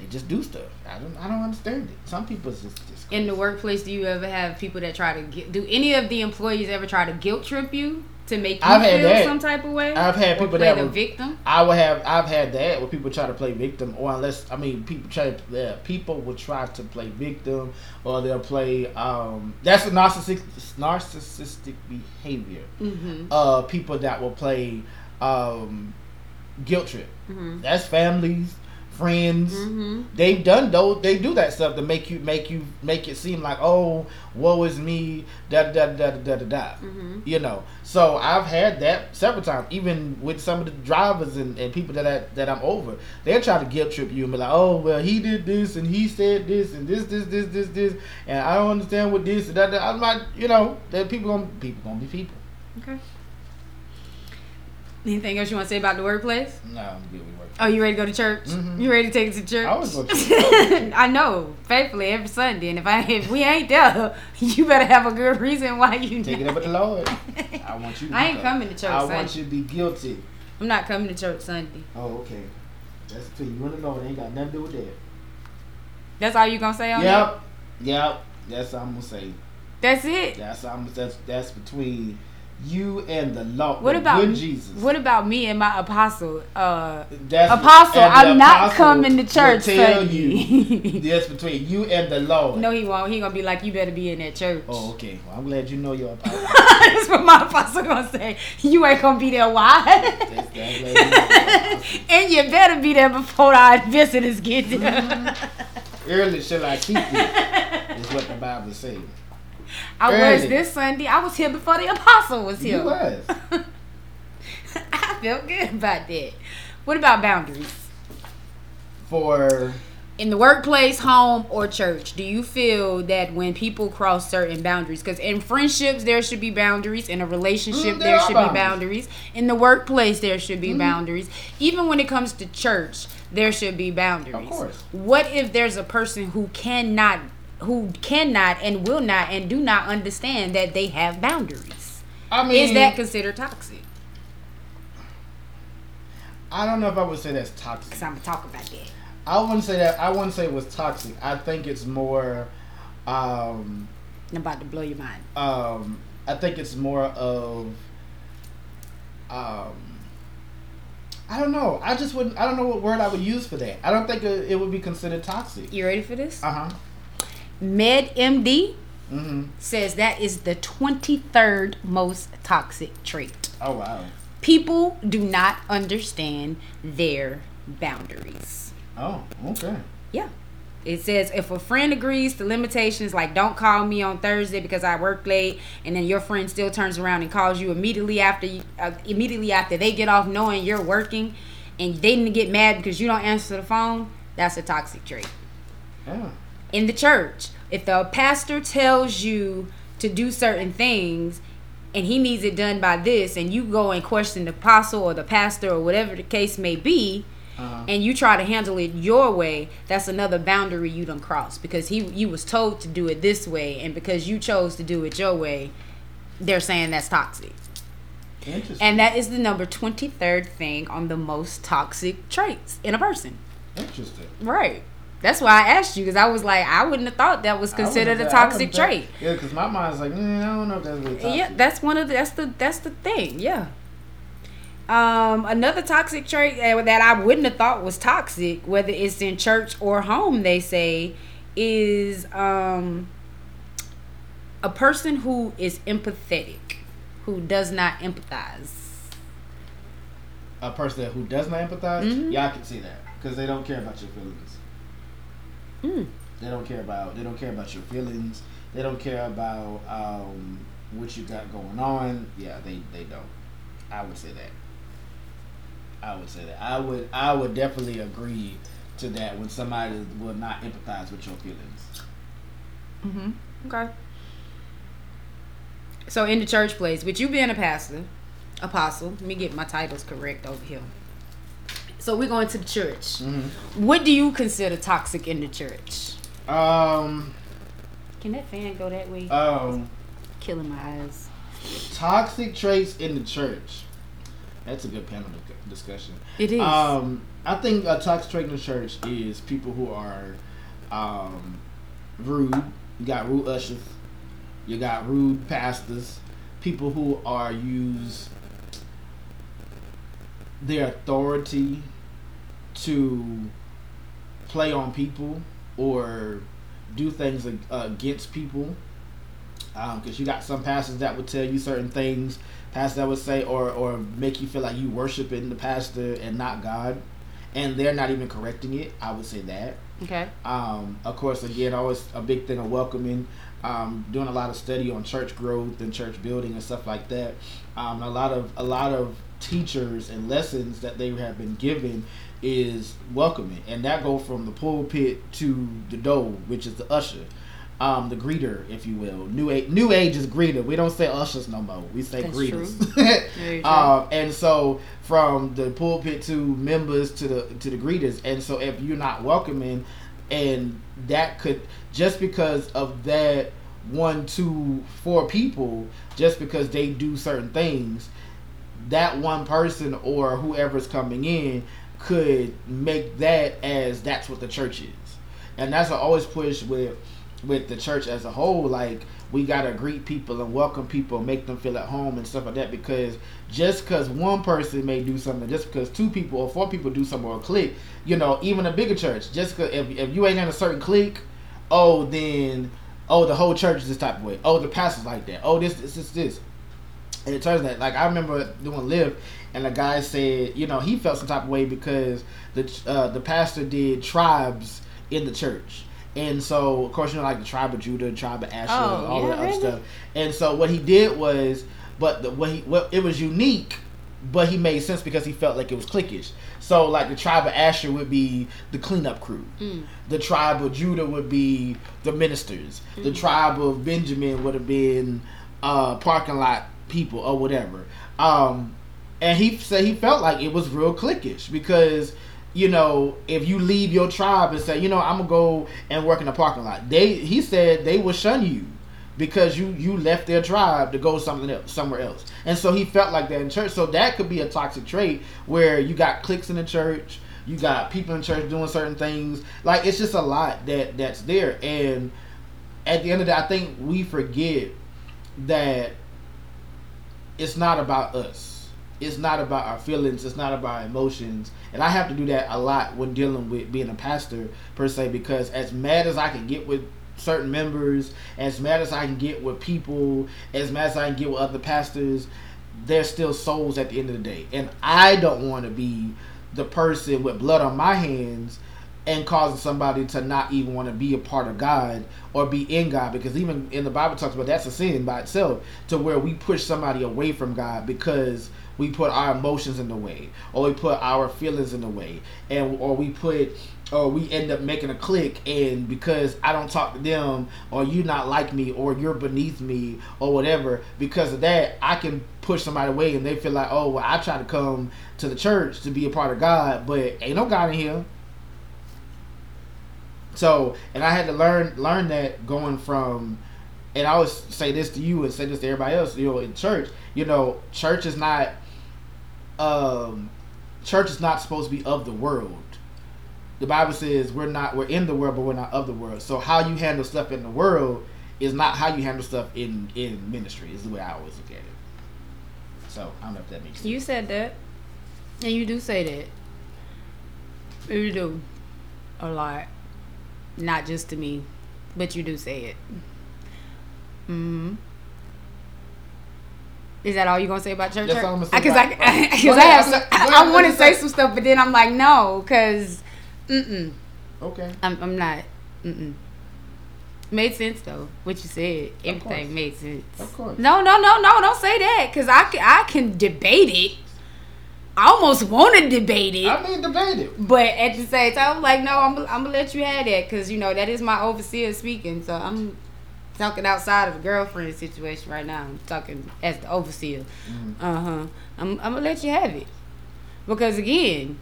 they just do stuff. I don't I don't understand it. Some people just, just in the workplace. Do you ever have people that try to get? Do any of the employees ever try to guilt trip you? To make you I've feel that. some type of way. I've had people that the were, victim. I would have. I've had that where people try to play victim, or unless I mean people try. Yeah, people will try to play victim, or they'll play. Um, that's a narcissistic narcissistic behavior. Mm-hmm. Uh, people that will play um, guilt trip. Mm-hmm. That's families. Friends. Mm-hmm. They've done those. They do that stuff to make you make you make it seem like oh, woe is me. Da da da da da da da. Mm-hmm. You know. So I've had that several times, even with some of the drivers and, and people that I, that I'm over. They'll try to guilt trip you and be like, oh well, he did this and he said this and this this this this this, and I don't understand what this and that. that. I'm like, you know, that people gonna people gonna be people. Okay. Anything else you want to say about the workplace? No, I'm good with work. Oh, you ready to go to church? Mhm. You ready to take it to church? I always go to church. I know, faithfully every Sunday. And if I if we ain't there, you better have a good reason why you Take it up with the Lord. I want you. To I ain't coming to church I Sunday. want you to be guilty. I'm not coming to church Sunday. Oh, okay. That's between you and the Lord. Ain't got nothing to do with that. That's all you gonna say on that? Yep. Yep. That's what I'm gonna say. That's it. That's I'm, that's that's between you and the Lord. What about good Jesus? What about me and my apostle? Uh, That's, apostle, I'm not coming to church Tell you. That's between you and the Lord. no, he won't. He gonna be like, you better be in that church. Oh, okay. Well, I'm glad you know your apostle. That's what my apostle gonna say. You ain't gonna be there. Why? That's, that's glad you know your apostle. and you better be there before our visitors get there. Early shall I keep you. Is what the Bible says. I was this Sunday. I was here before the apostle was here. You was. I felt good about that. What about boundaries? For in the workplace, home, or church, do you feel that when people cross certain boundaries, because in friendships there should be boundaries, in a relationship Mm, there there should be boundaries, in the workplace there should be boundaries, even when it comes to church there should be boundaries. Of course. What if there's a person who cannot, who cannot and will not and do not understand that they have boundaries? I mean, Is that considered toxic? I don't know if I would say that's toxic. Because I'm gonna talk about that. I wouldn't say that. I wouldn't say it was toxic. I think it's more. Um, I'm about to blow your mind. um, I think it's more of. Um, I don't know. I just wouldn't. I don't know what word I would use for that. I don't think it, it would be considered toxic. You ready for this? Uh huh. WebMD Mm-hmm. says that is the 23rd most toxic trait. Oh wow. People do not understand their boundaries. Oh okay. Yeah. It says if a friend agrees to limitations like don't call me on Thursday because I work late, and then your friend still turns around and calls you immediately after you, uh, immediately after they get off knowing you're working, and they didn't get mad because you don't answer the phone. That's a toxic trait. Yeah. In the church, if the pastor tells you to do certain things and he needs it done by this, and you go and question the apostle or the pastor or whatever the case may be, Uh-huh. and you try to handle it your way, that's another boundary you don't cross because he you was told to do it this way, and because you chose to do it your way, they're saying that's toxic. And that is the number 23rd thing on the most toxic traits in a person. Interesting. Right. That's why I asked you because I was like, I wouldn't have thought that was considered a toxic trait. Yeah, because my mind's like, mm, I don't know if that's really toxic. Yeah, that's one of the, that's the that's the thing. Yeah. Um, another toxic trait that that I wouldn't have thought was toxic, whether it's in church or home, they say, is um a person who is empathetic, who does not empathize. a person who does not empathize, Mhm. yeah, I can see that because they don't care about your feelings. Mm. They don't care about they don't care about your feelings. They don't care about um, what you got going on. Yeah, they they don't. I would say that. I would say that. I would I would definitely agree to that when somebody will not empathize with your feelings. Mm-hmm. Okay. So in the church place, with you being a pastor, apostle, let me get my titles correct over here. So we're going to the church. Mm-hmm. What do you consider toxic in the church? Um, Can that fan go that way? um, Killing my eyes. toxic traits in the church. That's a good panel discussion. It is. Um, I think a toxic trait in the church is people who are um, rude. You got rude ushers. You got rude pastors. People who are use their authority to play on people or do things against people. Because you got some pastors that would tell you certain things pastors that would say or or make you feel like you worshiping the pastor and not God. and they're not even correcting it. I would say that. Okay. Um, of course, again, always a big thing of welcoming. Um, doing a lot of study on church growth and church building and stuff like that. Um, a lot of a lot of teachers and lessons that they have been given is welcoming, and that go from the pulpit to the door, which is the usher um, the greeter, if you will. New age, new age is greeter. We don't say ushers no more. We say That's greeters. um, and so from the pulpit to members to the to the greeters, and so if you're not welcoming, and that could just because of that one, two, four people, just because they do certain things, that one person or whoever's coming in could make that as that's what the church is, and that's what I always push with with the church as a whole, like we gotta greet people and welcome people, make them feel at home and stuff like that. Because just because one person may do something, just because two people or four people do something or a clique, you know, even a bigger church, just cause if, if you ain't in a certain clique, oh then oh the whole church is this type of way. Oh the pastor's like that. Oh this this this this. And it turns out like I remember doing live, and the guy said, you know, he felt some type of way because the uh, the pastor did tribes in the church and so, of course, you know, like the tribe of Judah, tribe of Asher, oh, all yeah, that other stuff. And so, what he did was, but the, what he, what it was unique, but he made sense because he felt like it was cliquish. So, like the tribe of Asher would be the cleanup crew. Mm. The tribe of Judah would be the ministers. Mm. The tribe of Benjamin would have been uh, parking lot people or whatever. Um, and he said he felt like it was real cliquish because you know, if you leave your tribe and say, you know, I'm gonna go and work in the parking lot, they he said they will shun you because you you left their tribe to go something else somewhere else. And so he felt like that in church. So that could be a toxic trait where you got cliques in the church, you got people in church doing certain things. Like it's just a lot that that's there. And at the end of the day, I think we forget that it's not about us it's not about our feelings it's not about our emotions. And i have to do that a lot when dealing with being a pastor per se because as mad as i can get with certain members as mad as i can get with people as mad as i can get with other pastors they're still souls at the end of the day. And i don't want to be the person with blood on my hands and causing somebody to not even want to be a part of God or be in God because even in the Bible talks about that's a sin by itself to where we push somebody away from God because we put our emotions in the way or we put our feelings in the way and or we put or we end up making a clique and because I don't talk to them or you not like me or you're beneath me or whatever because of that I can push somebody away and they feel like oh well I try to come to the church to be a part of God but ain't no God in here so and I had to learn learn that going from and I always say this to you and say this to everybody else you know in church you know church is not um, church is not supposed to be of the world. The Bible says we're not we're in the world, but we're not of the world. So how you handle stuff in the world is not how you handle stuff in in ministry. Is the way I always look at it. So I don't know if that makes sense. You said that, and you do say that. You do a lot, not just to me, but you do say it. Hmm. Is that all you gonna say about church? Because I, because I, because I have, some, I, I want to say some stuff, but then I'm like, no, because, mm-mm. okay, I'm, I'm not, mm. Made sense though. What you said, everything made sense. Of course. No, no, no, no. Don't say that, because I can, I can debate it. I almost want to debate it. I mean, debate it. But at the same time, I'm like, no, I'm, I'm gonna let you have that, because you know that is my overseer speaking. So I'm talking outside of a girlfriend situation right now. I'm talking as the overseer. Mm-hmm. Uh huh. I'm, I'm gonna let you have it because again,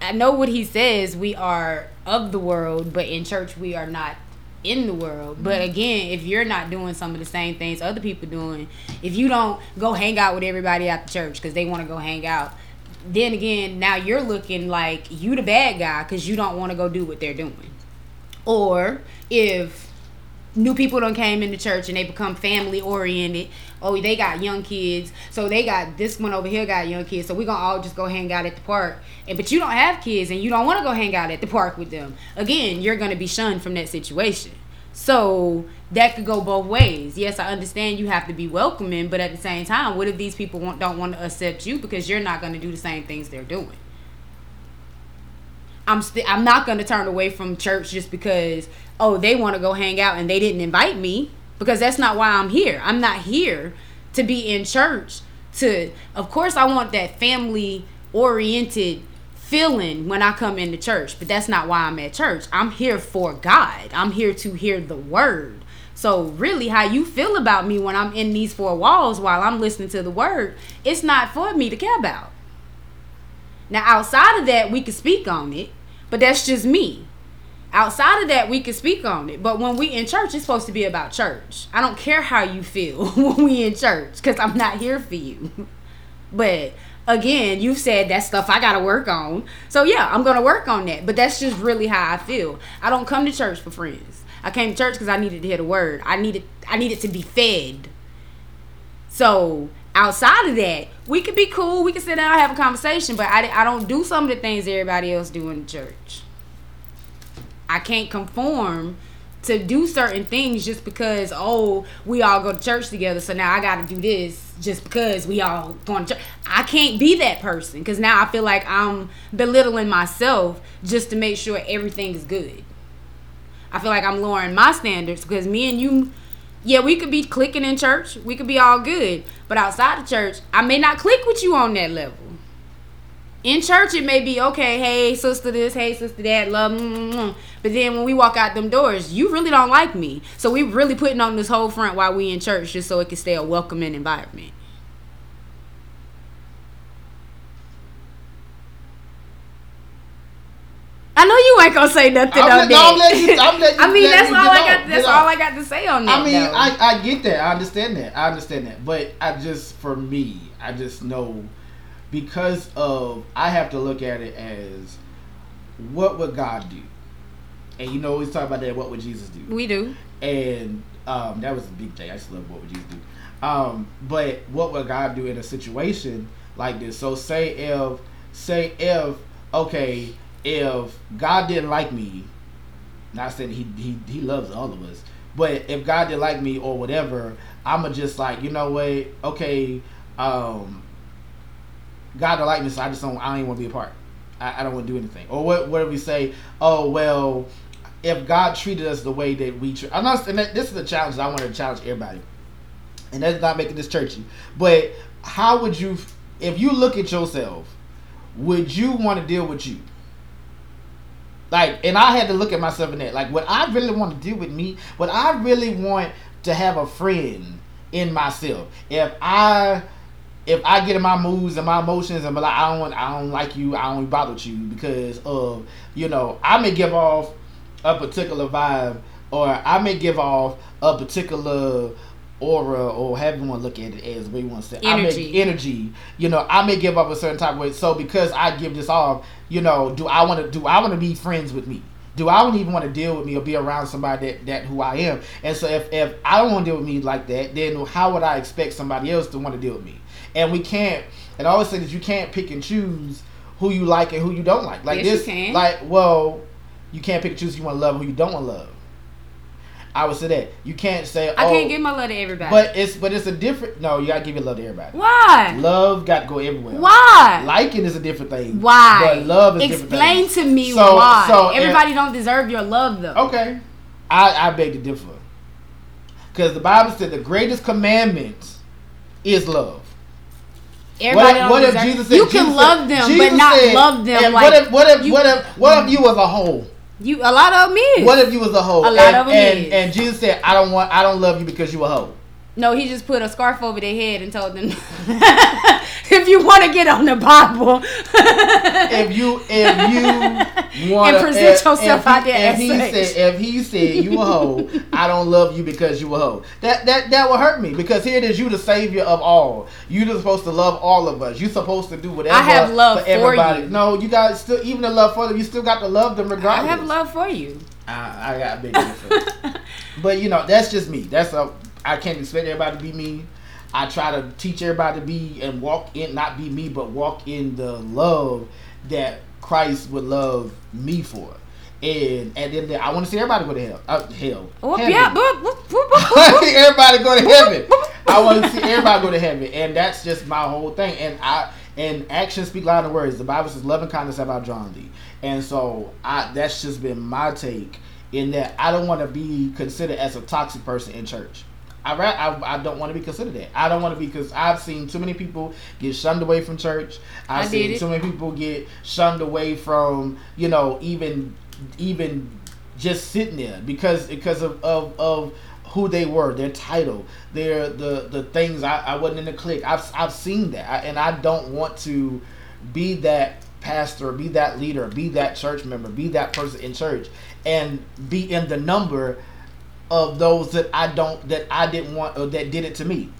I know what he says. We are of the world, but in church we are not in the world. Mm-hmm. But again, if you're not doing some of the same things other people doing, if you don't go hang out with everybody at the church because they want to go hang out, then again, now you're looking like you the bad guy because you don't want to go do what they're doing. Or if new people don't came into church and they become family oriented. Oh, they got young kids, so they got this one over here got young kids. So we gonna all just go hang out at the park. And but you don't have kids and you don't want to go hang out at the park with them. Again, you're gonna be shunned from that situation. So that could go both ways. Yes, I understand you have to be welcoming, but at the same time, what if these people want, don't want to accept you because you're not going to do the same things they're doing? I'm still I'm not gonna turn away from church just because oh they want to go hang out and they didn't invite me because that's not why I'm here. I'm not here to be in church to of course I want that family oriented feeling when I come into church, but that's not why I'm at church. I'm here for God. I'm here to hear the word. So really how you feel about me when I'm in these four walls while I'm listening to the word, it's not for me to care about. Now outside of that, we can speak on it, but that's just me. Outside of that, we can speak on it. But when we in church, it's supposed to be about church. I don't care how you feel when we in church, because I'm not here for you. But again, you've said that stuff I gotta work on. So yeah, I'm gonna work on that. But that's just really how I feel. I don't come to church for friends. I came to church because I needed to hear the word. I needed I needed to be fed. So outside of that, we could be cool. We can sit down and have a conversation. But I, I don't do some of the things everybody else do in church. I can't conform to do certain things just because oh we all go to church together so now i gotta do this just because we all going to church i can't be that person because now i feel like i'm belittling myself just to make sure everything is good. I feel like i'm lowering my standards because me and you yeah we could be clicking in church we could be all good but outside of church i may not click with you on that level in church it may be okay hey sister this hey sister that love mm, mm, mm. but then when we walk out them doors you really don't like me so we really putting on this whole front while we in church just so it can stay a welcoming environment I know you ain't gonna say nothing I'm on let- no, I'm you- that. You- I mean, that's all I got. That's all I got to say on that. I mean, though. I, I get that. I understand that. I understand that. But I just, for me, I just know because of, I have to look at it as what would God do? And you know, always talk about that. What would Jesus do? we do. and um, that was a big thing. I just love what would Jesus do. Um, but what would God do in a situation like this? So say if say if okay if God didn't like me, not saying he he he loves all of us, but if God didn't like me or whatever, I'ma just like you know what okay um, God don't like me, so I just don't I don't even want to be a part. I, I don't want to do anything. Or what? What we say? Oh well, if God treated us the way that we treat, I'm not. And that, this is a challenge. I want to challenge everybody, and that's not making this churchy. But how would you, if you look at yourself, would you want to deal with you? Like, and I had to look at myself in that. Like, what I really want to deal with me, what I really want to have a friend in myself. If I if I get in my moods and my emotions and be like, I don't I don't like you, I don't bother with you because of, you know, I may give off a particular vibe or I may give off a particular aura or however you want to look at it as we want to say. Energy. I may, energy. you know I may give up a certain type of way. So because I give this off you know do I want to do I want to be friends with me? Do I don't even want to deal with me or be around somebody that, that who I am? And so if, if I don't want to deal with me like that then how would I expect somebody else to want to deal with me and we can't and I always say that you can't pick and choose who you like and who you don't like like Yes, you this can. like well you can't pick and choose who you want to love and who you don't want to love I would say that you can't say I oh, can't give my love to everybody. but it's but it's a different no you gotta give your love to everybody why? love got to go everywhere Why? liking is a different thing Why? but love is a different Explain thing. to me So- why. so, and- Everybody don't deserve your love though. okay I I beg to differ because the Bible said the greatest commandment is love Everybody what if, what if. Jesus said you can love them, Jesus but not said- love them and like what if what if you, what if what if you was a whole you. A lot of them is. what if you was a hoe A lot and, of 'em and, is. and Jesus said I don't want I don't love you because you a hoe No, he just put a scarf over their head and told them, if you want to get on the Bible, if you if you want And present yourself out there if he such. said if he said you a hoe, I don't love you because you a hoe. That that that will hurt me because here it is you the savior of all. You are supposed to love all of us. You're supposed to do whatever. I have love for everybody. you. No, you got still even the love for them. You still got to love them regardless. I have love for you. I, I got a big difference. but you know that's just me. That's a I can't expect everybody to be me. I try to teach everybody to be and walk in, not be me, but walk in the love that Christ would love me for. And and then I want to see everybody go to hell. Uh, hell. Heaven. yeah, I want to see everybody go to heaven. I want to see everybody go to heaven, and that's just my whole thing. And I and actions speak louder than words. The Bible says, "Love and kindness have I drawn thee," and so I that's just been my take in that I don't want to be considered as a toxic person in church. I, I, I don't want to be considered that. I don't want to be because I've seen too many people get shunned away from church. I've I seen it. too many people get shunned away from you know even even just sitting there because because of of, of who they were, their title, their the the things. I, I wasn't in the clique. I've I've seen that, I, and I don't want to be that pastor, be that leader, be that church member, be that person in church, and be in the number of those that I don't that I didn't want or that did it to me.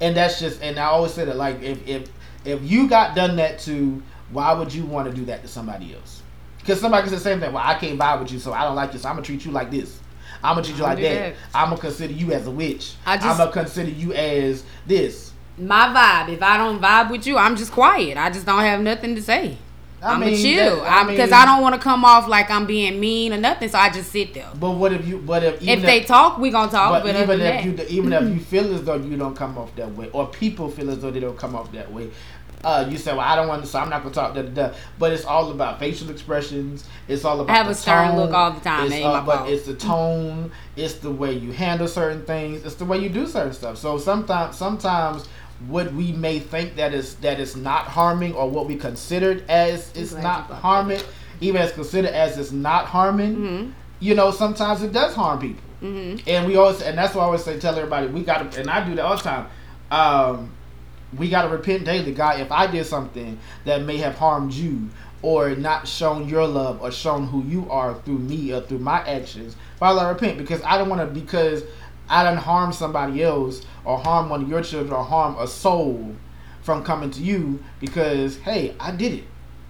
And that's just and I always say that like if if if you got done that to, why would you want to do that to somebody else? Because somebody can say the same thing. Well, I can't vibe with you, so I don't like you. So I'm gonna treat you like this. I'm gonna treat you like that. that. I'm gonna consider you as a witch. I just- I'm gonna consider you as this. My vibe. If I don't vibe with you, I'm just quiet. I just don't have nothing to say. I I'm mean, chill. that- I because mean- I don't want to come off like I'm being mean or nothing. So I just sit there. But what if you? But if even If they talk, we gonna talk. But But, even if that, you even if you feel as though you don't come off that way, or people feel as though they don't come off that way, uh, you say, "Well, I don't want to, so I'm not gonna talk." Da, da, da. But it's all about facial expressions. It's all about. I have a stern look all the time. It's, uh, but it's the tone. It's the way you handle certain things. It's the way you do certain stuff. So sometimes, sometimes. What we may think that is that is not harming, or what we considered as is not brought that harming, even as considered as it's not harming, Mhm. you know, sometimes it does harm people. Mhm. And we always, and that's why I always say, tell everybody, we got to, and I do that all the time. Um, we got to repent daily, God. If I did something that may have harmed you, or not shown your love, or shown who you are through me or through my actions, Father, I repent because I don't want to, because I don't harm somebody else, or harm one of your children, or harm a soul from coming to you because hey, I did it.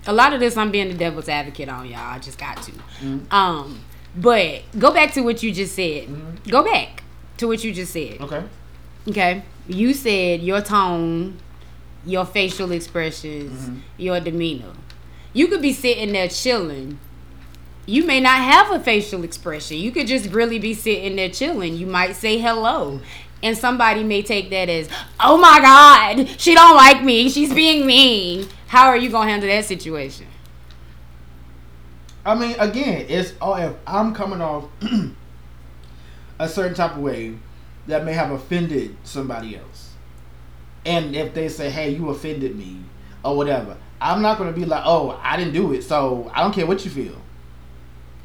a lot of this I'm being the devil's advocate on y'all. I just got to. Mhm. Um, but go back to what you just said. Mhm. Go back to what you just said. Okay. Okay, you said your tone, your facial expressions, Mhm. your demeanor. You could be sitting there chilling. You may not have a facial expression. You could just really be sitting there chilling. You might say hello. And somebody may take that as, "Oh my god, she don't like me. She's being mean." How are you to handle that situation? I mean, again, it's oh, if I'm coming off a certain type of way that may have offended somebody else, and if they say, "Hey, you offended me," or whatever, I'm not gonna be like, "Oh, I didn't do it," so I don't care what you feel.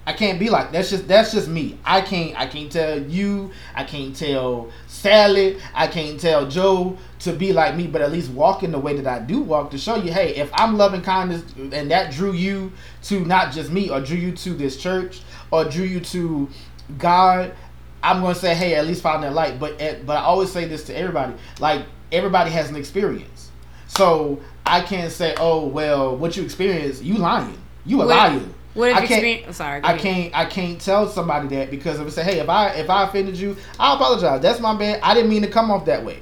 I can't be like that's just that's just me. I can't I can't tell you, I can't tell Sally, I can't tell Joe to be like me, but at least walk in the way that I do walk to show you, hey, if I'm loving kindness and that drew you to not just me or drew you to this church or drew you to God, I'm gonna say, hey, at least find that light. But eh, but I always say this to everybody, like everybody has an experience, so I can't say, oh well, what you experienced, you lying, you a liar. What if I can't- sorry. I ahead. can't I can't tell somebody that because if I say, hey, if I if I offended you, I apologize. That's my bad. I didn't mean to come off that way.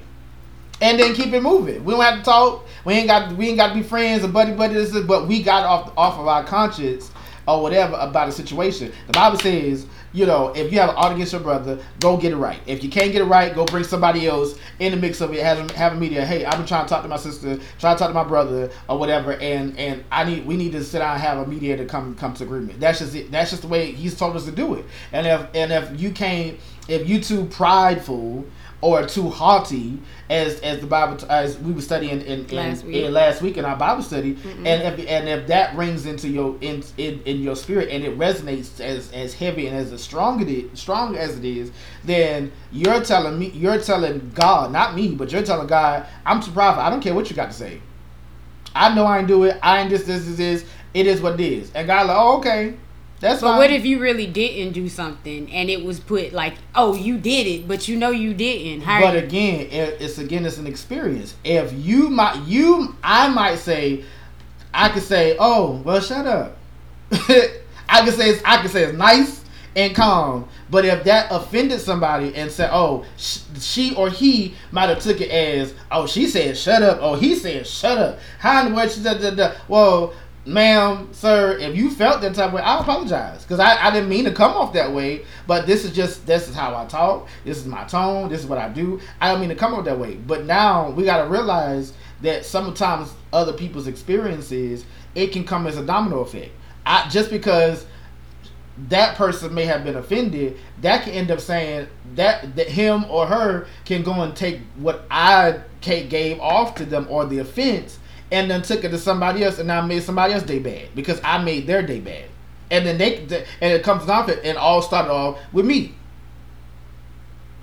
And then keep it moving. We don't have to talk. We ain't got we ain't got to be friends or buddy buddy. This is, but we got off off of our conscience or whatever about a situation. The Bible says, you know, if you have an ought against your brother, go get it right. If you can't get it right, go bring somebody else in the mix of it. Have have a media. Hey, I've been trying to talk to my sister, trying to talk to my brother or whatever, and and I need we need to sit down and have a mediator come come to agreement. That's just it. That's just the way he's told us to do it. And if and if you can't, if you too prideful or too haughty, as as the Bible as we were studying in, in Last week. in last week in our Bible study, and if and if that rings into your in, in in your spirit and it resonates as as heavy and as strong it is, strong as it is, then you're telling me you're telling God, not me, but you're telling God, I'm too prideful. I don't care what you got to say. I know I ain't do it. I ain't this this this this. It is what it is. And God like, oh okay, that's But fine. what if you really didn't do something and it was put like, oh, you did it, but you know you didn't? How but again, it's again, it's an experience. If you might, you, I might say, I could say, oh, well, shut up. I could say, it's, I could say it's nice and calm. But if that offended somebody and said, oh, sh- she or he might have took it as, oh, she said shut up, oh, he said shut up. How in the world? she da, da, da. Well, ma'am, sir, if you felt that type of way, I apologize because I, I didn't mean to come off that way. But this is just this is how I talk. This is my tone. This is what I do. I don't mean to come off that way. But now we got to realize that sometimes other people's experiences it can come as a domino effect. I, just because that person may have been offended, that can end up saying that that him or her can go and take what I gave off to them or the offense, and then took it to somebody else, and I made somebody else day bad because I made their day bad, and then they and it comes off it, and all started off with me.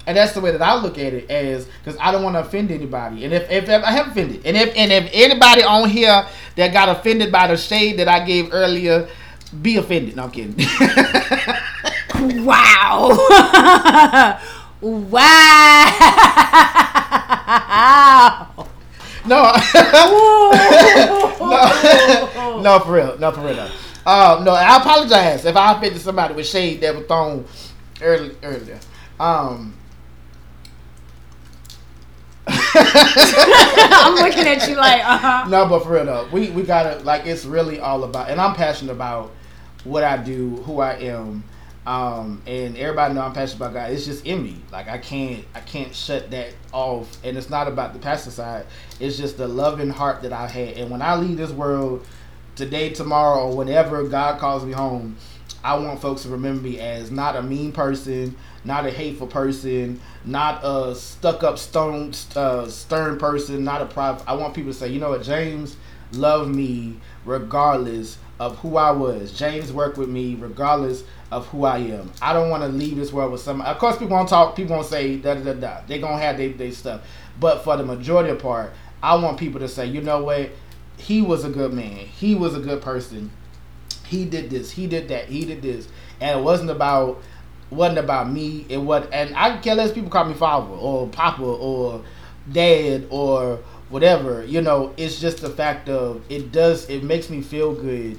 And that's the way that I look at it as because I don't want to offend anybody. And if, if, if I have offended, and if and if anybody on here that got offended by the shade that I gave earlier, be offended. No, I'm kidding. wow. wow. No. no. no, for real. No, for real. No. Um, no, I apologize if I offended somebody with shade that was thrown early, earlier. Um, I'm looking at you like, uh huh. No, but for real though, we we gotta like it's really all about, and I'm passionate about what I do, who I am, um, and everybody know I'm passionate about God. It's just in me. Like I can't I can't shut that off, and it's not about the pastor side. It's just the loving heart that I had, and when I leave this world today, tomorrow, or whenever God calls me home, I want folks to remember me as not a mean person, not a hateful person, not a stuck up stone uh, stern person, not a private. I want people to say, you know what, James loved me regardless of who I was. James worked with me regardless of who I am. I don't want to leave this world with some. Of course, people won't talk. People won't say da da da da. They gonna have their they stuff. But for the majority of part, I want people to say, you know what, he was a good man. He was a good person. He did this. He did that. He did this. And it wasn't about wasn't about me. It was, and I can less people call me father or papa or dad or whatever. You know, it's just the fact of it does. It makes me feel good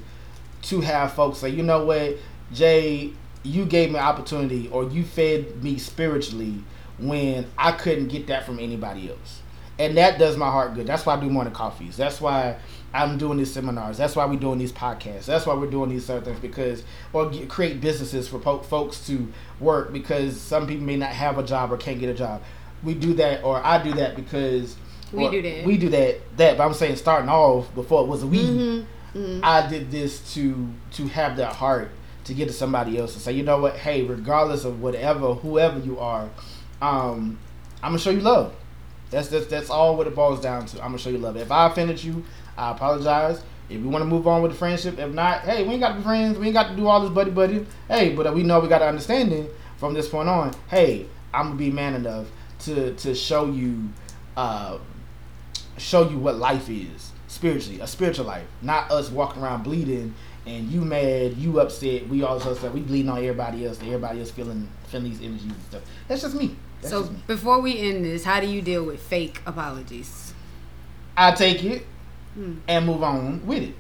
to have folks say, you know what, Jay, you gave me opportunity or you fed me spiritually when I couldn't get that from anybody else. And that does my heart good. That's why I do morning coffees. That's why I'm doing these seminars. That's why we're doing these podcasts. That's why we're doing these certain things because, or get, create businesses for po- folks to work because some people may not have a job or can't get a job. We do that, or I do that because we do that. We do that. That, but I'm saying starting off before it was a we. Mm-hmm. Mm-hmm. I did this to to have that heart to get to somebody else and say, you know what? Hey, regardless of whatever, whoever you are, um, I'm gonna show you love. That's that's that's all what it boils down to. I'm gonna show you love. If I offended you, I apologize. If you want to move on with the friendship, if not, hey, we ain't got to be friends. We ain't got to do all this buddy buddy. Hey, but we know we got to understanding from this point on. Hey, I'm gonna be man enough to to show you, uh, show you what life is spiritually, a spiritual life, not us walking around bleeding and you mad, you upset. We all just we bleeding on everybody else. Everybody else feeling feeling these energies and stuff. That's just me. That's so just me. before we end this, how do you deal with fake apologies? I take it hmm. and move on with it.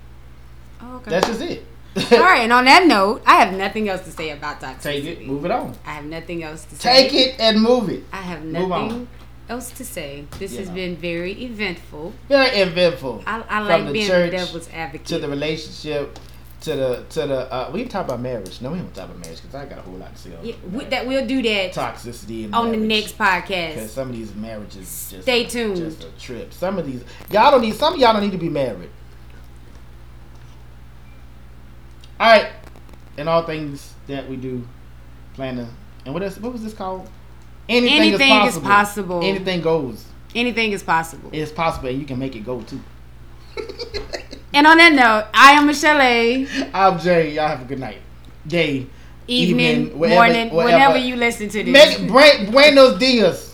Oh, okay. That's just it. All right, and on that note, I have nothing else to say about toxicity. Take it, move it on. I have nothing else to say. Take it and move it. I have nothing else to say. This has been very eventful. Very eventful. I, I like being the devil's advocate. To the relationship, to the to the uh, we can talk about marriage. No, we don't talk about marriage because I got a whole lot to say. On yeah, we, that we'll do that toxicity on marriage. the next podcast. Because some of these marriages just stay tuned. Just a trip. Some of these y'all don't need. Some of y'all don't need to be married. All right, and all things that we do, plan to. And what else? What was this called? Anything, Anything is, possible. is possible. Anything goes. Anything is possible. It's possible, and you can make it go too. and on that note, I am Michelle A. I'm Jay. Y'all have a good night, day, evening, evening morning, whenever you listen to this. Make, buenos dias.